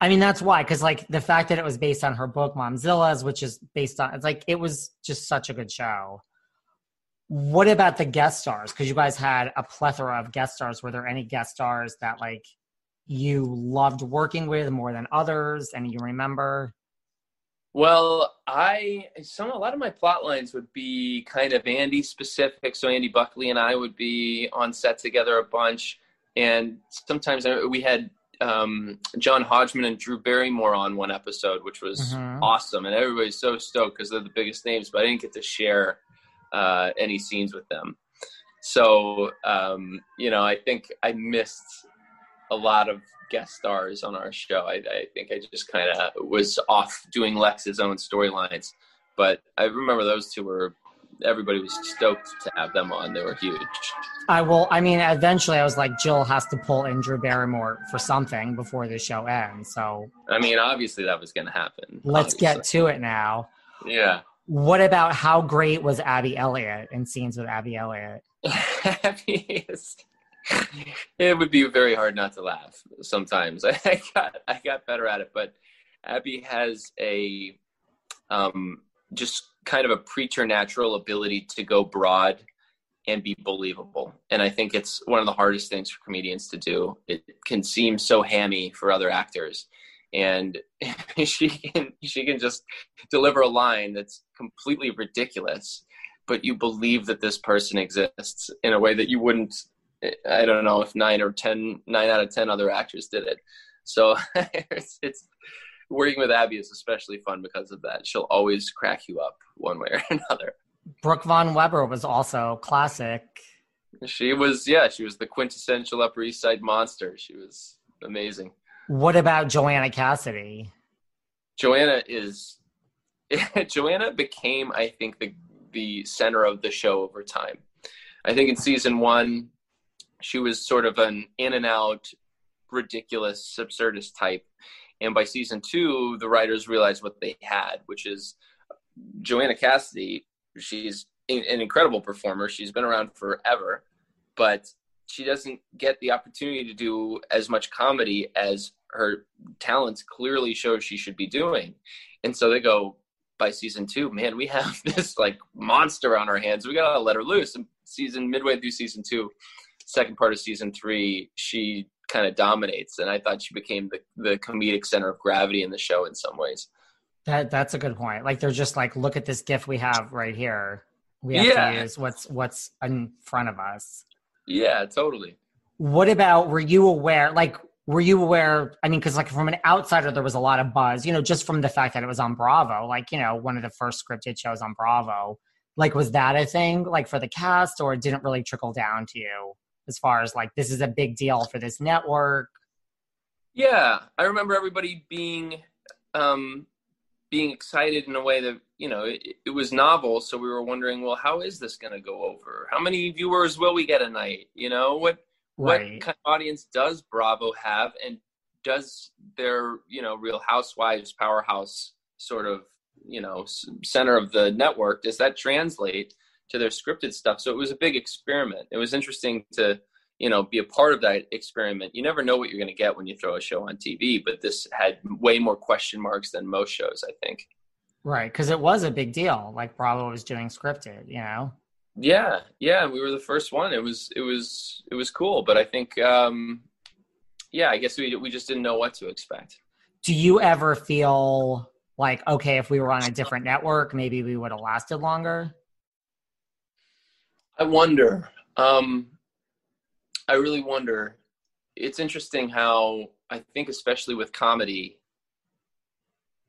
I mean, that's why, because like the fact that it was based on her book Momzillas, which is based on, it's like it was just such a good show. What about the guest stars? Because you guys had a plethora of guest stars. Were there any guest stars that like you loved working with more than others, and you remember? Well, I some a lot of my plot lines would be kind of Andy specific. So Andy Buckley and I would be on set together a bunch, and sometimes we had um, John Hodgman and Drew Barrymore on one episode, which was mm-hmm. awesome, and everybody's so stoked because they're the biggest names. But I didn't get to share uh, any scenes with them, so um, you know I think I missed a lot of guest stars on our show. I, I think I just kind of was off doing Lex's own storylines, but I remember those two were everybody was stoked to have them on. They were huge. I will. I mean, eventually, I was like, Jill has to pull in Drew Barrymore for something before the show ends. So, I mean, obviously, that was going to happen. Let's obviously. get to it now. Yeah. What about how great was Abby Elliott in scenes with Abby Elliott? [laughs] Abby is. [laughs] It would be very hard not to laugh sometimes. [laughs] I got I got better at it, but Abby has a um, just kind of a preternatural ability to go broad and be believable. And I think it's one of the hardest things for comedians to do. It can seem so hammy for other actors. And [laughs] she can she can just deliver a line that's completely ridiculous, but you believe that this person exists in a way that you wouldn't I don't know if nine or ten nine out of ten other actors did it. So [laughs] it's, it's working with Abby is especially fun because of that. She'll always crack you up one way or [laughs] another. Brooke Von Weber was also classic. She was, yeah, she was the quintessential Upper East Side monster. She was amazing. What about Joanna Cassidy? Joanna is, [laughs] Joanna became, I think, the the center of the show over time. I think in season one, she was sort of an in and out, ridiculous, absurdist type and by season two, the writers realized what they had, which is Joanna Cassidy. She's an incredible performer. She's been around forever, but she doesn't get the opportunity to do as much comedy as her talents clearly show she should be doing. And so they go by season two, man, we have [laughs] this like monster on our hands. We gotta let her loose. And season midway through season two, second part of season three, she kind of dominates. And I thought she became the, the comedic center of gravity in the show in some ways. That that's a good point. Like they're just like, look at this gift we have right here. We have Yeah. to use what's what's in front of us. Yeah, totally. What about were you aware like were you aware I mean cuz like from an outsider there was a lot of buzz, you know, just from the fact that it was on Bravo, like, you know, one of the first scripted shows on Bravo. Like was that a thing like for the cast or it didn't really trickle down to you as far as like this is a big deal for this network? Yeah, I remember everybody being um, being excited in a way that you know it, it was novel. So we were wondering, well, how is this going to go over? How many viewers will we get a night? You know, what Right. what kind of audience does Bravo have, and does their you know Real Housewives powerhouse sort of you know center of the network does that translate to their scripted stuff? So it was a big experiment. It was interesting to you know be a part of that experiment you never know what you're going to get when you throw a show on tv but this had way more question marks than most shows i think Right, cuz it was a big deal like Bravo was doing scripted, you know. yeah yeah we were the first one it was it was it was cool but i think um yeah i guess we, we just didn't know what to expect do you ever feel like okay if we were on a different network maybe we would have lasted longer I wonder. Um, I really wonder. It's interesting how I think, especially with comedy,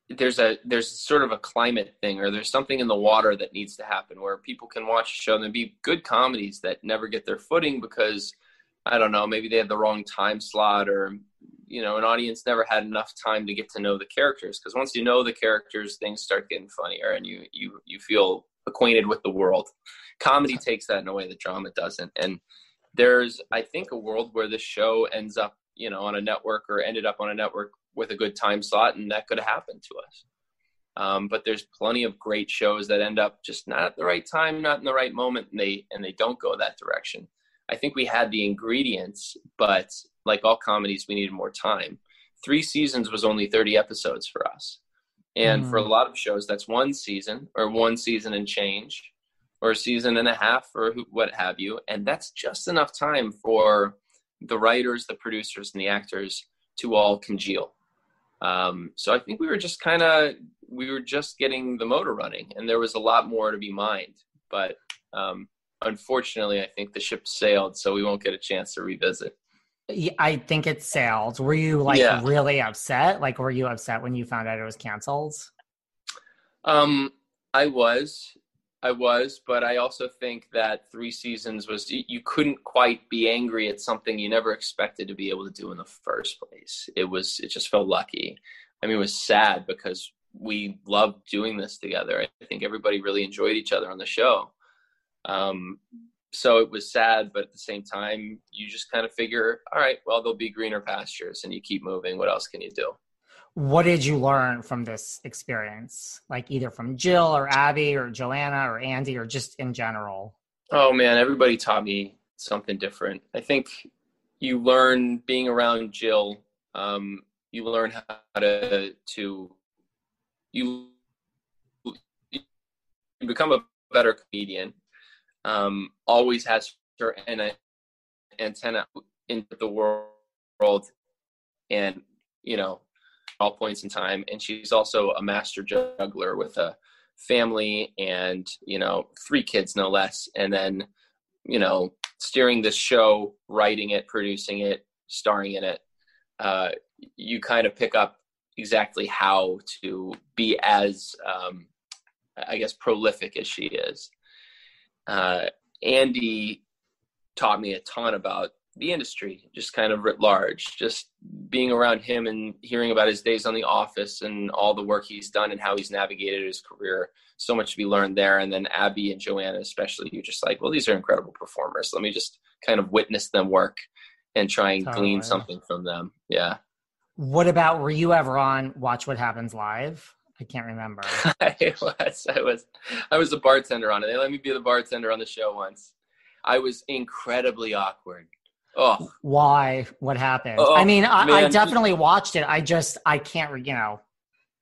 there's a there's sort of a climate thing, or there's something in the water that needs to happen, where people can watch a show and be good comedies that never get their footing because I don't know, maybe they had the wrong time slot, or you know, an audience never had enough time to get to know the characters. Because once you know the characters, things start getting funnier, and you you you feel acquainted with the world. Comedy takes that in a way that drama doesn't, and there's I think a world where this show ends up, you know, on a network or ended up on a network with a good time slot, and that could have happened to us. Um, but there's plenty of great shows that end up just not at the right time, not in the right moment, and they and they don't go that direction. I think we had the ingredients, but like all comedies, we needed more time. Three seasons was only 30 episodes for us. And for a Mm. lot of shows, that's one season or one season and change or a season and a half or what have you. And that's just enough time for the writers, the producers, and the actors to all congeal. Um, so I think we were just kind of, we were just getting the motor running and there was a lot more to be mined. But um, unfortunately, I think the ship sailed, so we won't get a chance to revisit. I think it sailed. Were you like Yeah. really upset? Like, were you upset when you found out it was canceled? Um, I was, I was, but I also think that three seasons was you couldn't quite be angry at something you never expected to be able to do in the first place. It was, it just felt lucky. I mean, it was sad because we loved doing this together. I think everybody really enjoyed each other on the show, Um, so it was sad, but at the same time, you just kind of figure, all right, well, there'll be greener pastures, and you keep moving. What else can you do? What did you learn from this experience? Like either from Jill or Abby or Joanna or Andy or just in general? Oh man, everybody taught me something different. I think you learn being around Jill. Um, you learn how to to you you become a better comedian. Um, always has her an antenna into the world, and you know all points in time. And she's also a master juggler with a family and, you know, three kids no less. And then, you know, steering this show, writing it, producing it, starring in it, uh, you kind of pick up exactly how to be as, um, I guess, prolific as she is. Uh, Andy taught me a ton about the industry, just kind of writ large. Just being around him and hearing about his days on The Office and all the work he's done and how he's navigated his career. So much to be learned there. And then Abby and Joanna, especially, you're just like, well, these are incredible performers. Let me just kind of witness them work and try and totally. glean something from them. Yeah. What about, were you ever on Watch What Happens Live? I can't remember. [laughs] I was. I was. I was a bartender on it. They let me be the bartender on the show once. I was incredibly awkward Oh. Why? What happened? Oh, I mean, I, I, definitely watched it. I just, I can't, you know.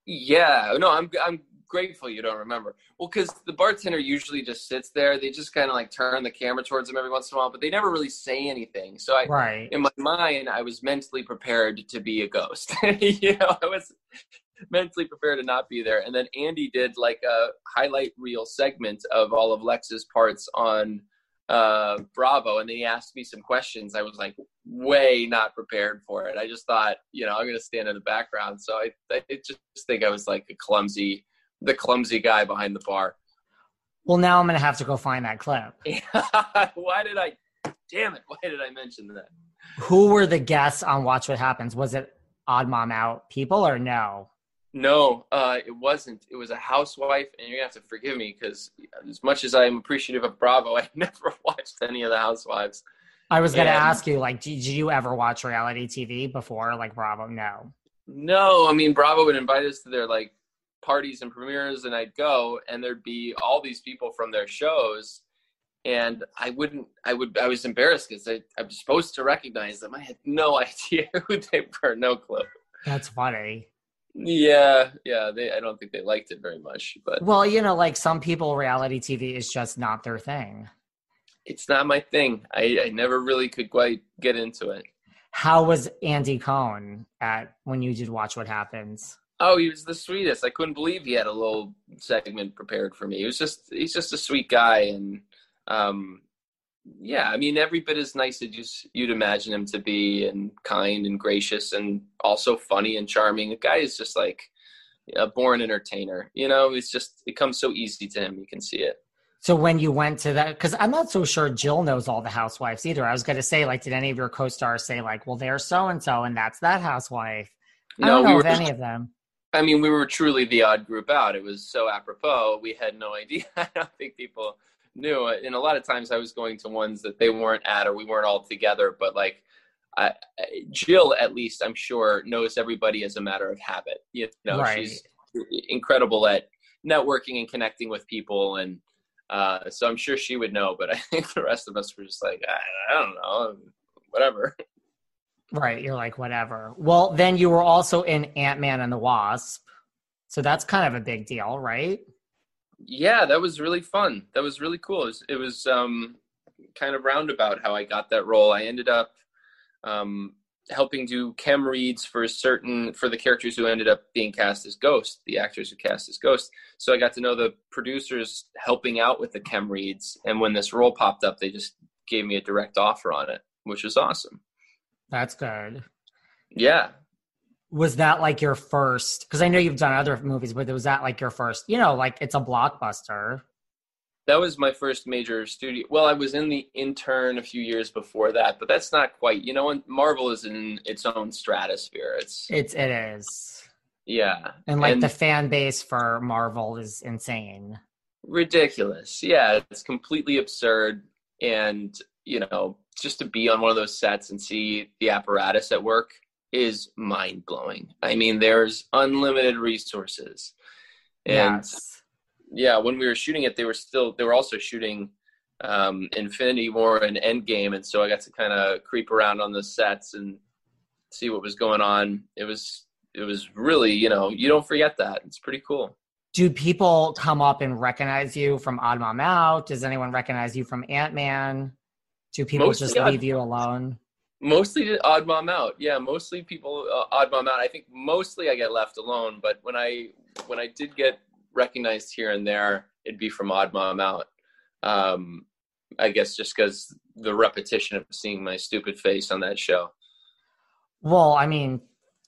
Yeah, no, I'm, I'm grateful you don't remember. Well, because the bartender usually just sits there. They just kind of like turn the camera towards him every once in a while, but they never really say anything. So I, right. in my mind, I was mentally prepared to be a ghost. [laughs] you know, I was [laughs] mentally prepared to not be there. And then Andy did like a highlight reel segment of all of Lex's parts on uh, Bravo, and then he asked me some questions. I was like way not prepared for it. I just thought, you know, I'm going to stand in the background. So I, I just think I was like a clumsy, the clumsy guy behind the bar. Well, now I'm going to have to go find that clip. [laughs] why did I? Damn it! Why did I mention that? Who were the guests on Watch What Happens? Was it Odd Mom Out people or no? No, uh, it wasn't. It was a housewife, and you're gonna have to forgive me because as much as I'm appreciative of Bravo, [laughs] I never watched any of the Housewives. I was gonna and, ask you, like, did you ever watch reality TV before, like Bravo? No. No, I mean Bravo would invite us to their like parties and premieres, and I'd go, and there'd be all these people from their shows, and I wouldn't. I would. I was embarrassed because I, I was supposed to recognize them. I had no [laughs] idea who they were. No clue. That's funny. Yeah, yeah. They, I don't think they liked it very much. But well, you know, like some people, reality TV is just not their thing. It's not my thing. I, I never really could quite get into it. How was Andy Cohen at when you did watch What Happens? Oh, he was the sweetest. I couldn't believe he had a little segment prepared for me. He was just he's just a sweet guy and um yeah, I mean, every bit as nice as you'd imagine him to be, and kind and gracious, and also funny and charming. The guy is just like a born entertainer. You know, it's just it comes so easy to him. You can see it. So when you went to that, because I'm not so sure Jill knows all the housewives either. I was going to say, like, did any of your co-stars say, like, well, they're so and so, and that's that housewife? I no, don't know we were, any of them. I mean, we were truly the odd group out. It was so apropos. We had no idea. [laughs] I don't think people knew. And a lot of times I was going to ones that they weren't at or we weren't all together. But like I, Jill, at least I'm sure knows everybody as a matter of habit. You know, right. she's incredible at networking and connecting with people. And uh, so I'm sure she would know. But I [laughs] think the rest of us were just like, I, I don't know, whatever. Right. You're like, whatever. Well, then you were also in Ant Man and the Wasp. So that's kind of a big deal, right? Yeah, that was really fun. That was really cool. It was, it was um, kind of roundabout how I got that role. I ended up um, helping do chem reads for certain for the characters who ended up being cast as Ghost, the actors who cast as Ghost. So I got to know the producers helping out with the chem reads, and when this role popped up, they just gave me a direct offer on it, which was awesome. That's good. Yeah, was that like your first because i know you've done other movies but was that like your first you know like it's a blockbuster that was my first major studio well i was in the intern a few years before that but that's not quite you know marvel is in its own stratosphere it's it's it is yeah and like and, the fan base for marvel is insane ridiculous. Yeah, it's completely absurd. And, you know, just to be on one of those sets and see the apparatus at work is mind blowing. I mean, there's unlimited resources. And Yes. yeah, when we were shooting it, they were still, they were also shooting um, Infinity War and Endgame. And so I got to kind of creep around on the sets and see what was going on. It was, it was really, you know, you don't forget that. It's pretty cool. Do people come up and recognize you from Odd Mom Out? Does anyone recognize you from Ant Man? Do people Mostly just leave you alone? Mostly to odd mom out. Yeah, mostly people uh, odd mom out. I think mostly I get left alone, but when I when I did get recognized here and there, it'd be from odd mom out. Um, I guess just because the repetition of seeing my stupid face on that show. Well, I mean,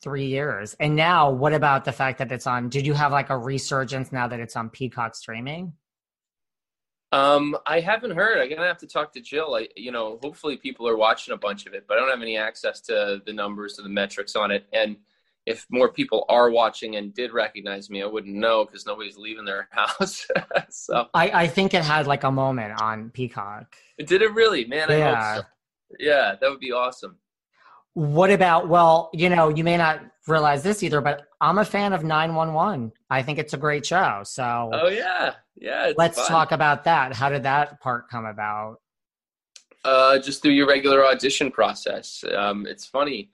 three years. And now, what about the fact that it's on? Did you have like a resurgence now that it's on Peacock streaming? Um, I haven't heard. I'm gonna have to talk to Jill. I, you know, hopefully people are watching a bunch of it, but I don't have any access to the numbers or the metrics on it. And if more people are watching and did recognize me, I wouldn't know because nobody's leaving their [laughs] house. so I, I think it had like a moment on Peacock. did it really, man? I Yeah. hope so. Yeah, that would be awesome. What about, well, you know, you may not realize this either, but I'm a fan of 911. I think it's a great show. So Oh yeah, yeah. Let's fun. talk about that. How did that part come about? Uh, just through your regular audition process. Um, it's funny.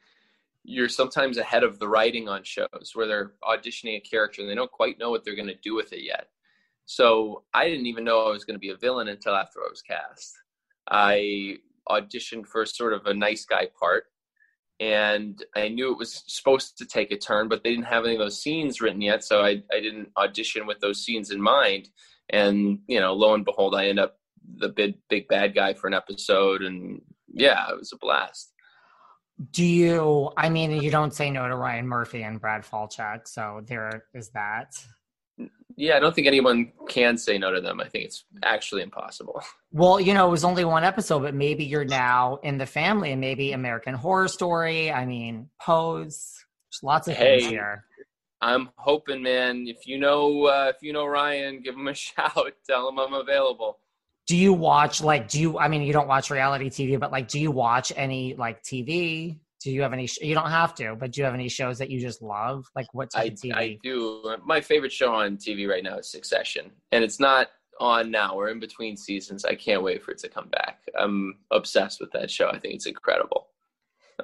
You're sometimes ahead of the writing on shows where they're auditioning a character and they don't quite know what they're going to do with it yet. So I didn't even know I was going to be a villain until after I was cast. I auditioned for sort of a nice guy part, and I knew it was supposed to take a turn, but they didn't have any of those scenes written yet, so I, I didn't audition with those scenes in mind. And you know, lo and behold, I end up the big big bad guy for an episode, and yeah, it was a blast. Do you, I mean, you don't say no to Ryan Murphy and Brad Falchuk. So there is that. Yeah, I don't think anyone can say no to them. I think it's actually impossible. Well, you know, it was only one episode, but maybe you're now in the family and maybe American Horror Story. I mean, Pose. There's lots of things here. I'm hoping, man. If you know, uh, if you know Ryan, give him a [laughs] shout. Tell him I'm available. Do you watch, like, do you, I mean, you don't watch reality TV, but like, do you watch any like TV? Do you have any, sh- you don't have to, but do you have any shows that you just love? Like, what type I, of TV? I do. My favorite show on TV right now is Succession, and it's not on now. We're in between seasons. I can't wait for it to come back. I'm obsessed with that show. I think it's incredible.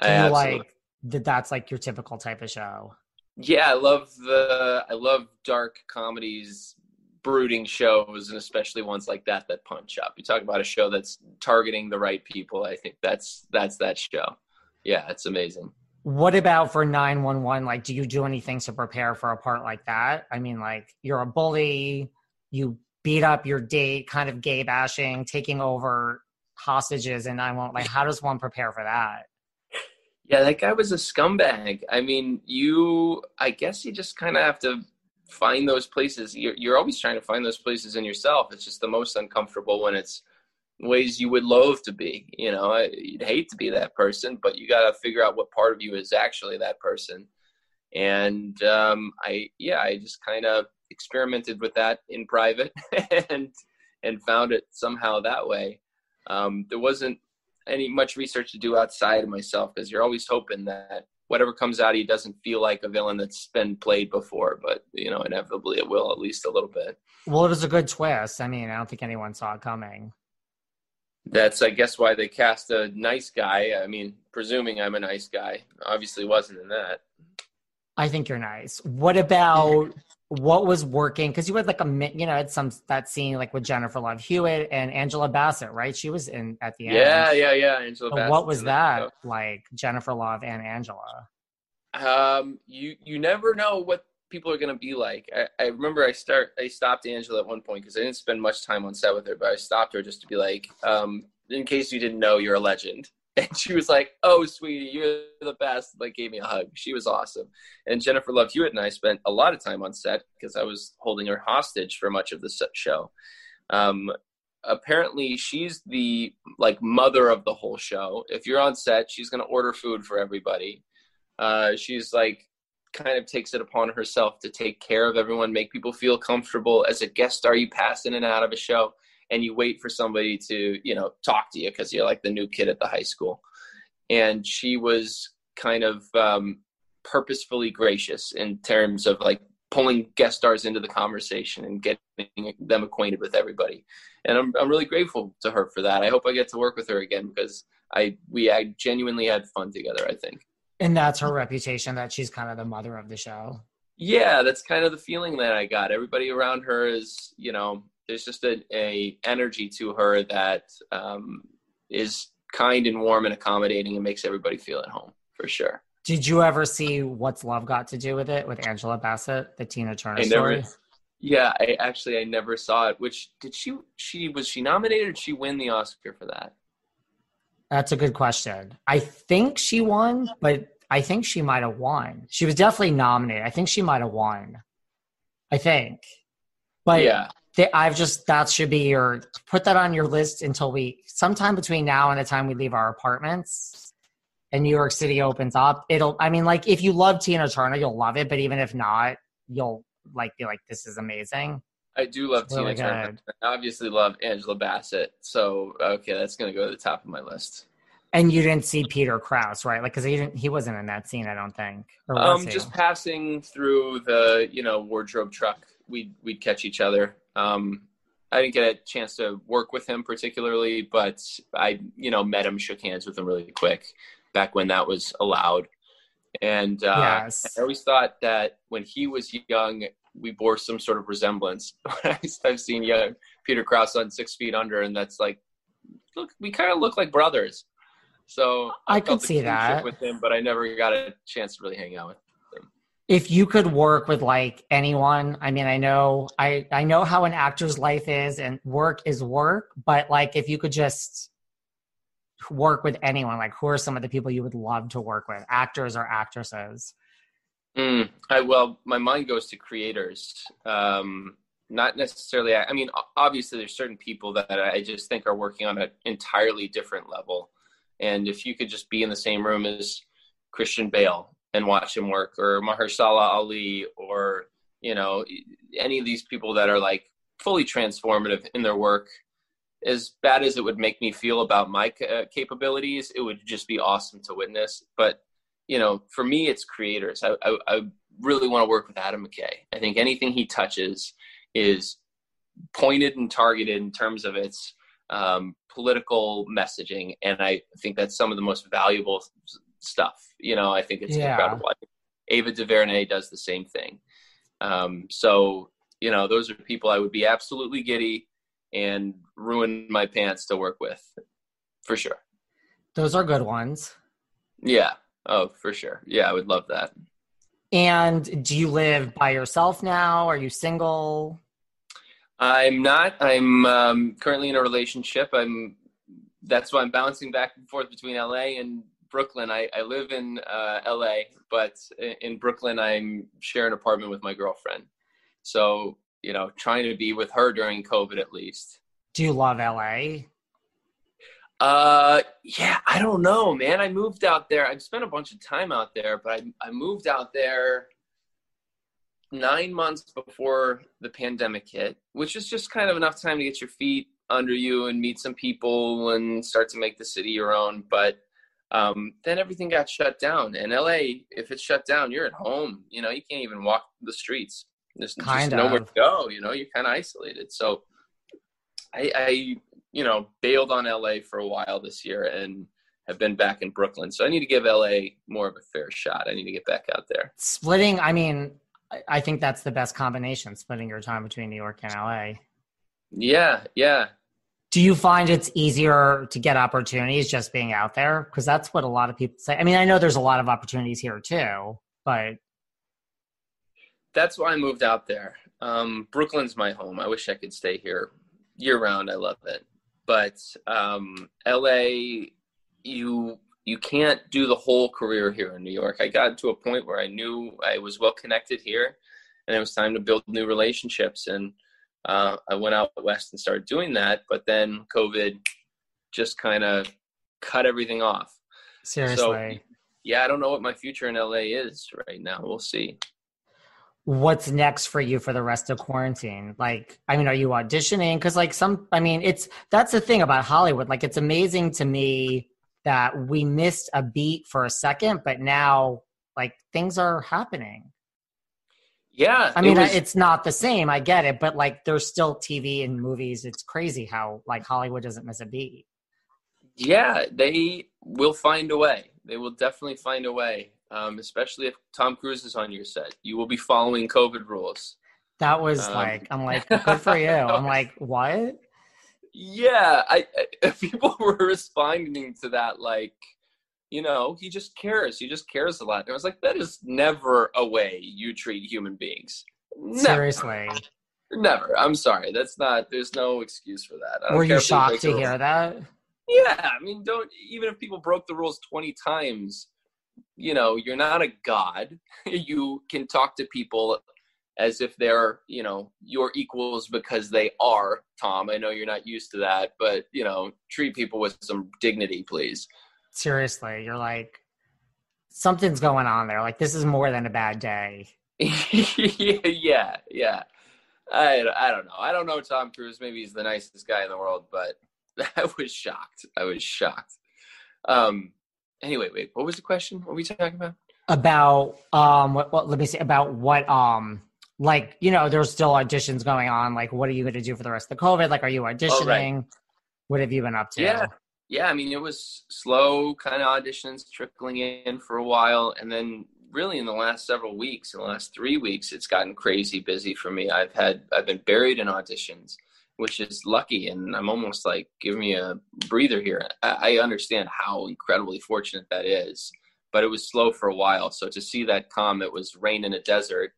do I you like that? That's like your typical type of show. Yeah, I love the I love dark comedies, brooding shows, and especially ones like that that punch up. You talk about a show that's targeting the right people. I think that's that's that show. Yeah, it's amazing. What about for 911? Like, do you do anything to prepare for a part like that? I mean, like, you're a bully, you beat up your date, kind of gay bashing, taking over hostages, and I won't, like, how does one prepare for that? Yeah, that guy was a scumbag. I mean, you, I guess you just kind of have to find those places. You're, you're always trying to find those places in yourself. It's just the most uncomfortable when it's ways you would loathe to be. You know, you'd hate to be that person, but you got to figure out what part of you is actually that person. And um, I, yeah, I just kind of experimented with that in private [laughs] and and found it somehow that way. Um, there wasn't any much research to do outside of myself because you're always hoping that whatever comes out of you doesn't feel like a villain that's been played before, but you know, inevitably it will at least a little bit. Well, it was a good twist. I mean, I don't think anyone saw it coming. That's I guess why they cast a nice guy. I mean, presuming I'm a nice guy. Obviously wasn't in that. I think you're nice. What about what was working? Because you had like a, you know, had some that scene like with Jennifer Love Hewitt and Angela Bassett, right? She was in at the end. Yeah, yeah, yeah. Angela So Bassett's what was that like? Jennifer Love and Angela. Um, you you never know what people are gonna be like. I, I remember I start I stopped Angela at one point because I didn't spend much time on set with her, but I stopped her just to be like, um, in case you didn't know, you're a legend. [laughs] And she was like, "Oh, sweetie, you're the best." Like, gave me a hug. She was awesome. And Jennifer Love Hewitt and I spent a lot of time on set because I was holding her hostage for much of the show. Um, apparently, she's the like mother of the whole show. If you're on set, she's gonna order food for everybody. Uh, she's like kind of takes it upon herself to take care of everyone, make people feel comfortable. As a guest star, you pass in and out of a show, and you wait for somebody to you know talk to you because you're like the new kid at the high school. And she was kind of um, purposefully gracious in terms of like pulling guest stars into the conversation and getting them acquainted with everybody. And I'm I'm really grateful to her for that. I hope I get to work with her again because I we I genuinely had fun together. I think. And that's her reputation that she's kind of the mother of the show. Yeah, that's kind of the feeling that I got. Everybody around her is, you know, there's just a, a energy to her that um, is kind and warm and accommodating and makes everybody feel at home for sure. Did you ever see What's Love Got to Do with It with Angela Bassett, the Tina Turner story? yeah, I actually I never saw it. Which did she she was she nominated? or Did she win the Oscar for that? That's a good question. I think she won, but I think she might have won. She was definitely nominated. I think she might have won. I think. But Yeah. they, I've just that should be your put that on your list until we sometime between now and the time we leave our apartments and New York City opens up. It'll I mean like if you love Tina Turner, you'll love it, but even if not, you'll like be like this is amazing. I do love really Tina Turner. I obviously love Angela Bassett. So okay, that's gonna go to the top of my list. And you didn't see Peter Krause, right? Like, because he didn't, he wasn't in that scene, I don't think. Or Um, just passing through the you know wardrobe truck, we'd we'd catch each other. Um, I didn't get a chance to work with him particularly, but I you know met him, shook hands with him really quick back when that was allowed. And uh, Yes. I always thought that when he was young, we bore some sort of resemblance. [laughs] I've seen young Peter Krause on Six Feet Under, and that's like, look, we kind of look like brothers. So I felt could see that. with him, but I never got a chance to really hang out with. Him. If you could work with like anyone i mean i know i i know how an actor's life is and work is work but like if you could just work with anyone like who are some of the people you would love to work with actors or actresses Mm, I, well, my mind goes to creators. Um, not necessarily. I mean, obviously, there's certain people that I just think are working on an entirely different level. And if you could just be in the same room as Christian Bale and watch him work, or Mahershala Ali, or you know, any of these people that are like fully transformative in their work, as bad as it would make me feel about my uh, capabilities, it would just be awesome to witness. But you know, for me, it's creators. I, I, I really want to work with Adam McKay. I think anything he touches is pointed and targeted in terms of its um, political messaging, and I think that's some of the most valuable stuff. You know, I think it's Yeah. incredible. Ava DuVernay does the same thing. Um, so, you know, those are people I would be absolutely giddy and ruin my pants to work with, for sure. those are good ones Yeah. Oh, for sure. Yeah, I would love that. and do you live by yourself now are you single I'm not. I'm um, currently in a relationship. I'm. That's why I'm bouncing back and forth between LA and Brooklyn. I, I live in uh, LA, but in Brooklyn, I'm sharing an apartment with my girlfriend. So you know, trying to be with her during COVID at least. do you love la Uh, yeah, I don't know, man. I moved out there. I've spent a bunch of time out there, but I, I moved out there nine months before the pandemic hit, which is just kind of enough time to get your feet under you and meet some people and start to make the city your own. But um, then everything got shut down. And LA, if it's shut down, you're at home. You know, you can't even walk the streets. There's Kind just nowhere to go. You know, you're kind of isolated. So I, I, you know, bailed on LA for a while this year and have been back in Brooklyn. So I need to give LA more of a fair shot. I need to get back out there. splitting i mean I- think that's the best combination splitting your time between new york and la Yeah, yeah. do you find it's easier to get opportunities just being out there because that's what a lot of people say i mean i know there's a lot of opportunities here too but That's why I moved out there. Um, Brooklyn's my home. I wish I could stay here year round. I love it. But um, LA, you you can't do the whole career here in New York. I got to a point where I knew I was well connected here, and it was time to build new relationships. And uh, I went out west and started doing that. But then COVID just kind of cut everything off. seriously yeah, I don't know what my future in LA is right now. We'll see. What's next for you for the rest of quarantine? Like, I mean, are you auditioning? Because, like, some, I mean, it's that's the thing about Hollywood. Like, it's amazing to me that we missed a beat for a second, but now, like, things are happening. Yeah. I mean, it was- it's not the same. I get it, but like, there's still TV and movies. It's crazy how like Hollywood doesn't miss a beat. Yeah, they will find a way. They will definitely find a way. Um, especially if Tom Cruise is on your set, you will be following COVID rules. That was Um, like, I'm like, [laughs] good for you. I'm [laughs] like, what? Yeah, I, I [laughs] people were responding to that like, you know, he just cares. He just cares a lot. And I was like, that is never a way you treat human beings. Never. Seriously. Never. I'm sorry. That's not. There's no excuse for that. Were you shocked to hear that? Yeah, I mean, don't even if people broke the rules twenty times, you know, you're not a god. [laughs] you can talk to people as if they're, you know, your equals because they are. Tom, I know you're not used to that, but you know, treat people with some dignity, please. Seriously, you're like, something's going on there. Like, this is more than a bad day. [laughs] yeah, yeah. I, I don't know. I don't know Tom Cruise. Maybe he's the nicest guy in the world, but [laughs] I was shocked. I was shocked. Um. Anyway, wait. What was the question? What were we talking about? About um, what, what? Let me see. About what um, like you know, there's still auditions going on. Like, what are you going to do for the rest of the COVID? Like, are you auditioning? What have you been up to? Yeah. Yeah, I mean, it was slow kind of auditions trickling in for a while. And then, really, in the last several weeks, in the last three weeks, it's gotten crazy busy for me. I've had, I've been buried in auditions, which is lucky. And I'm almost like, give me a breather here. I, I understand how incredibly fortunate that is, but it was slow for a while. So to see that come, it was rain in a desert.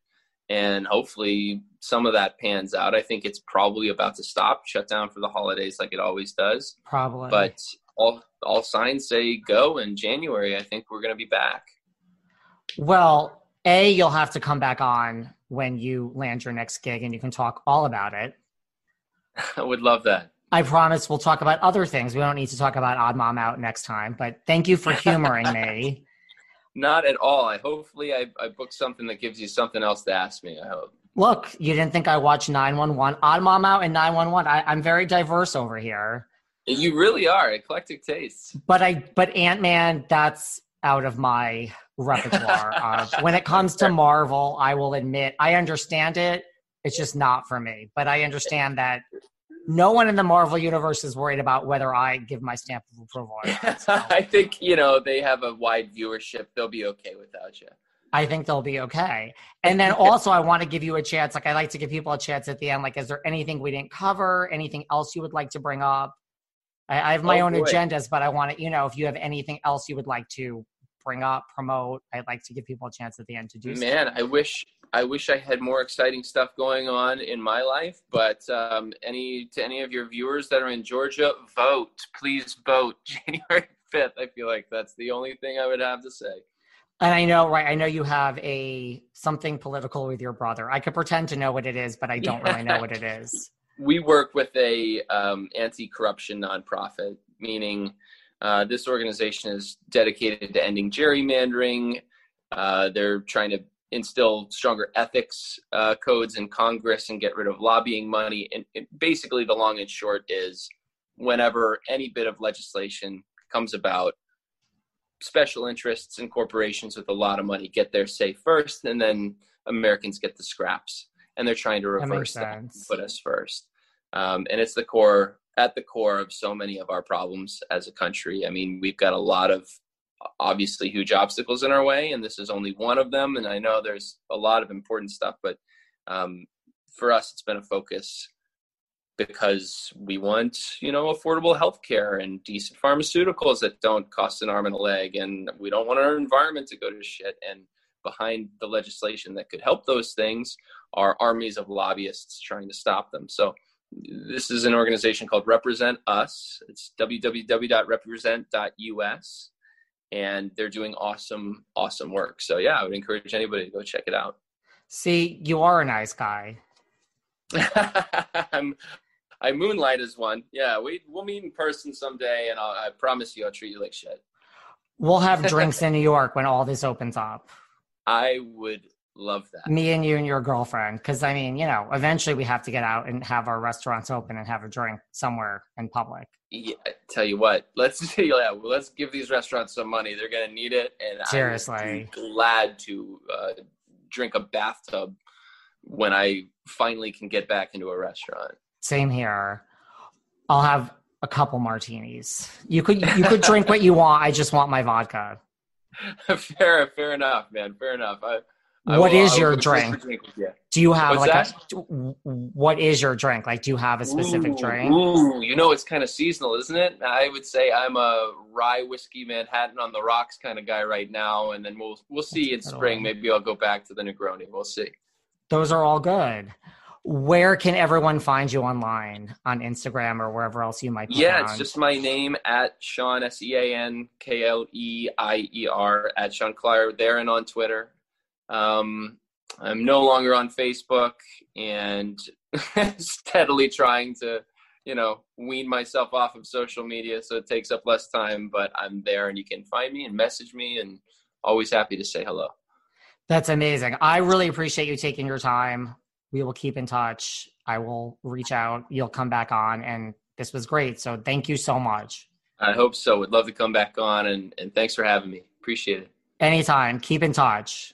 And hopefully, some of that pans out. I think it's probably about to stop, shut down for the holidays like it always does. Probably. But all all signs say go in January. I think we're going to be back. Well, a you'll have to come back on when you land your next gig, and you can talk all about it. [laughs] I would love that. I promise we'll talk about other things. We don't need to talk about Odd Mom Out next time, but thank you for humoring [laughs] me. Not at all. I hopefully I, I booked something that gives you something else to ask me. I hope. Look, you didn't think I watched 911. Odd Mom Out and 911. I, I'm very diverse over here. You really are eclectic tastes. But I but Ant Man, that's out of my repertoire. uh, when it comes to [laughs] Marvel, I will admit I understand it. It's just not for me. But I understand that no one in the Marvel universe is worried about whether I give my stamp of approval. Or not. [laughs] I think you know they have a wide viewership. They'll be okay without you. I think they'll be okay. And then [laughs] also, I want to give you a chance. Like I like to give people a chance at the end. Like, is there anything we didn't cover? Anything else you would like to bring up? I, I have my Oh, own boy. agendas, but I want to, you know, if you have anything else you would like to bring up, promote, I'd like to give people a chance at the end to do so. Man, I wish I wish I had more exciting stuff going on in my life. But um, any to any of your viewers that are in Georgia, vote. Please vote [laughs] January fifth. I feel like that's the only thing I would have to say. And I know, right? I know you have a something political with your brother. I could pretend to know what it is, but I don't really know what it [laughs] is. we work with a um, anti-corruption nonprofit, meaning uh, this organization is dedicated to ending gerrymandering. Uh, they're trying to instill stronger ethics uh, codes in Congress and get rid of lobbying money. And, and basically, the long and short is, whenever any bit of legislation comes about, special interests and corporations with a lot of money get their say first, and then Americans get the scraps. And they're trying to reverse that, and put us first. Um, and it's the core, at the core of so many of our problems as a country. I mean, we've got a lot of obviously huge obstacles in our way, and this is only one of them. And I know there's a lot of important stuff, but um, for us, it's been a focus because we want you know affordable health care and decent pharmaceuticals that don't cost an arm and a leg and we don't want our environment to go to shit and behind the legislation that could help those things are armies of lobbyists trying to stop them so this is an organization called represent us it's www.represent.us and they're doing awesome awesome work so yeah i would encourage anybody to go check it out See, you are a nice guy. [laughs] I'm, I moonlight as one. Yeah, we we'll meet in person someday, and I'll, I promise you, I'll treat you like shit. We'll have [laughs] drinks in New York when all this opens up. I would love that. Me and you and your girlfriend. Because, I mean, you know, eventually we have to get out and have our restaurants open and have a drink somewhere in public. Yeah, I tell you what, let's [laughs] yeah, let's give these restaurants some money. They're gonna need it, and Seriously. I'm glad to uh, drink a bathtub when I finally can get back into a restaurant. Same here. I'll have a couple martinis. You could you could drink what you want. I just want my vodka. [laughs] fair, fair enough, man. Fair enough. I, I What will- is your drink drink? a drink with you. Do you have What's like a what is your drink? Like do you have a specific Ooh, drink? Ooh, you know it's kind of seasonal, isn't it? I would say I'm a rye whiskey Manhattan on the rocks kind of guy right now, and then we'll we'll see in That's good spring. Maybe I'll go back to the Negroni. We'll see. Those are all good. Where can everyone find you online on Instagram or wherever else you might be Yeah, it's just my name at Sean S E A N K L E I E R at Sean Kleier there and on Twitter. Um, I'm no longer on Facebook and [laughs] steadily trying to, you know, wean myself off of social media so it takes up less time. But I'm there and you can find me and message me and always happy to say hello. That's amazing. I really appreciate you taking your time. We will keep in touch. I will reach out. You'll come back on, and this was great. So thank you so much. I hope so. Would love to come back on and, and thanks for having me. Appreciate it. Anytime. Keep in touch.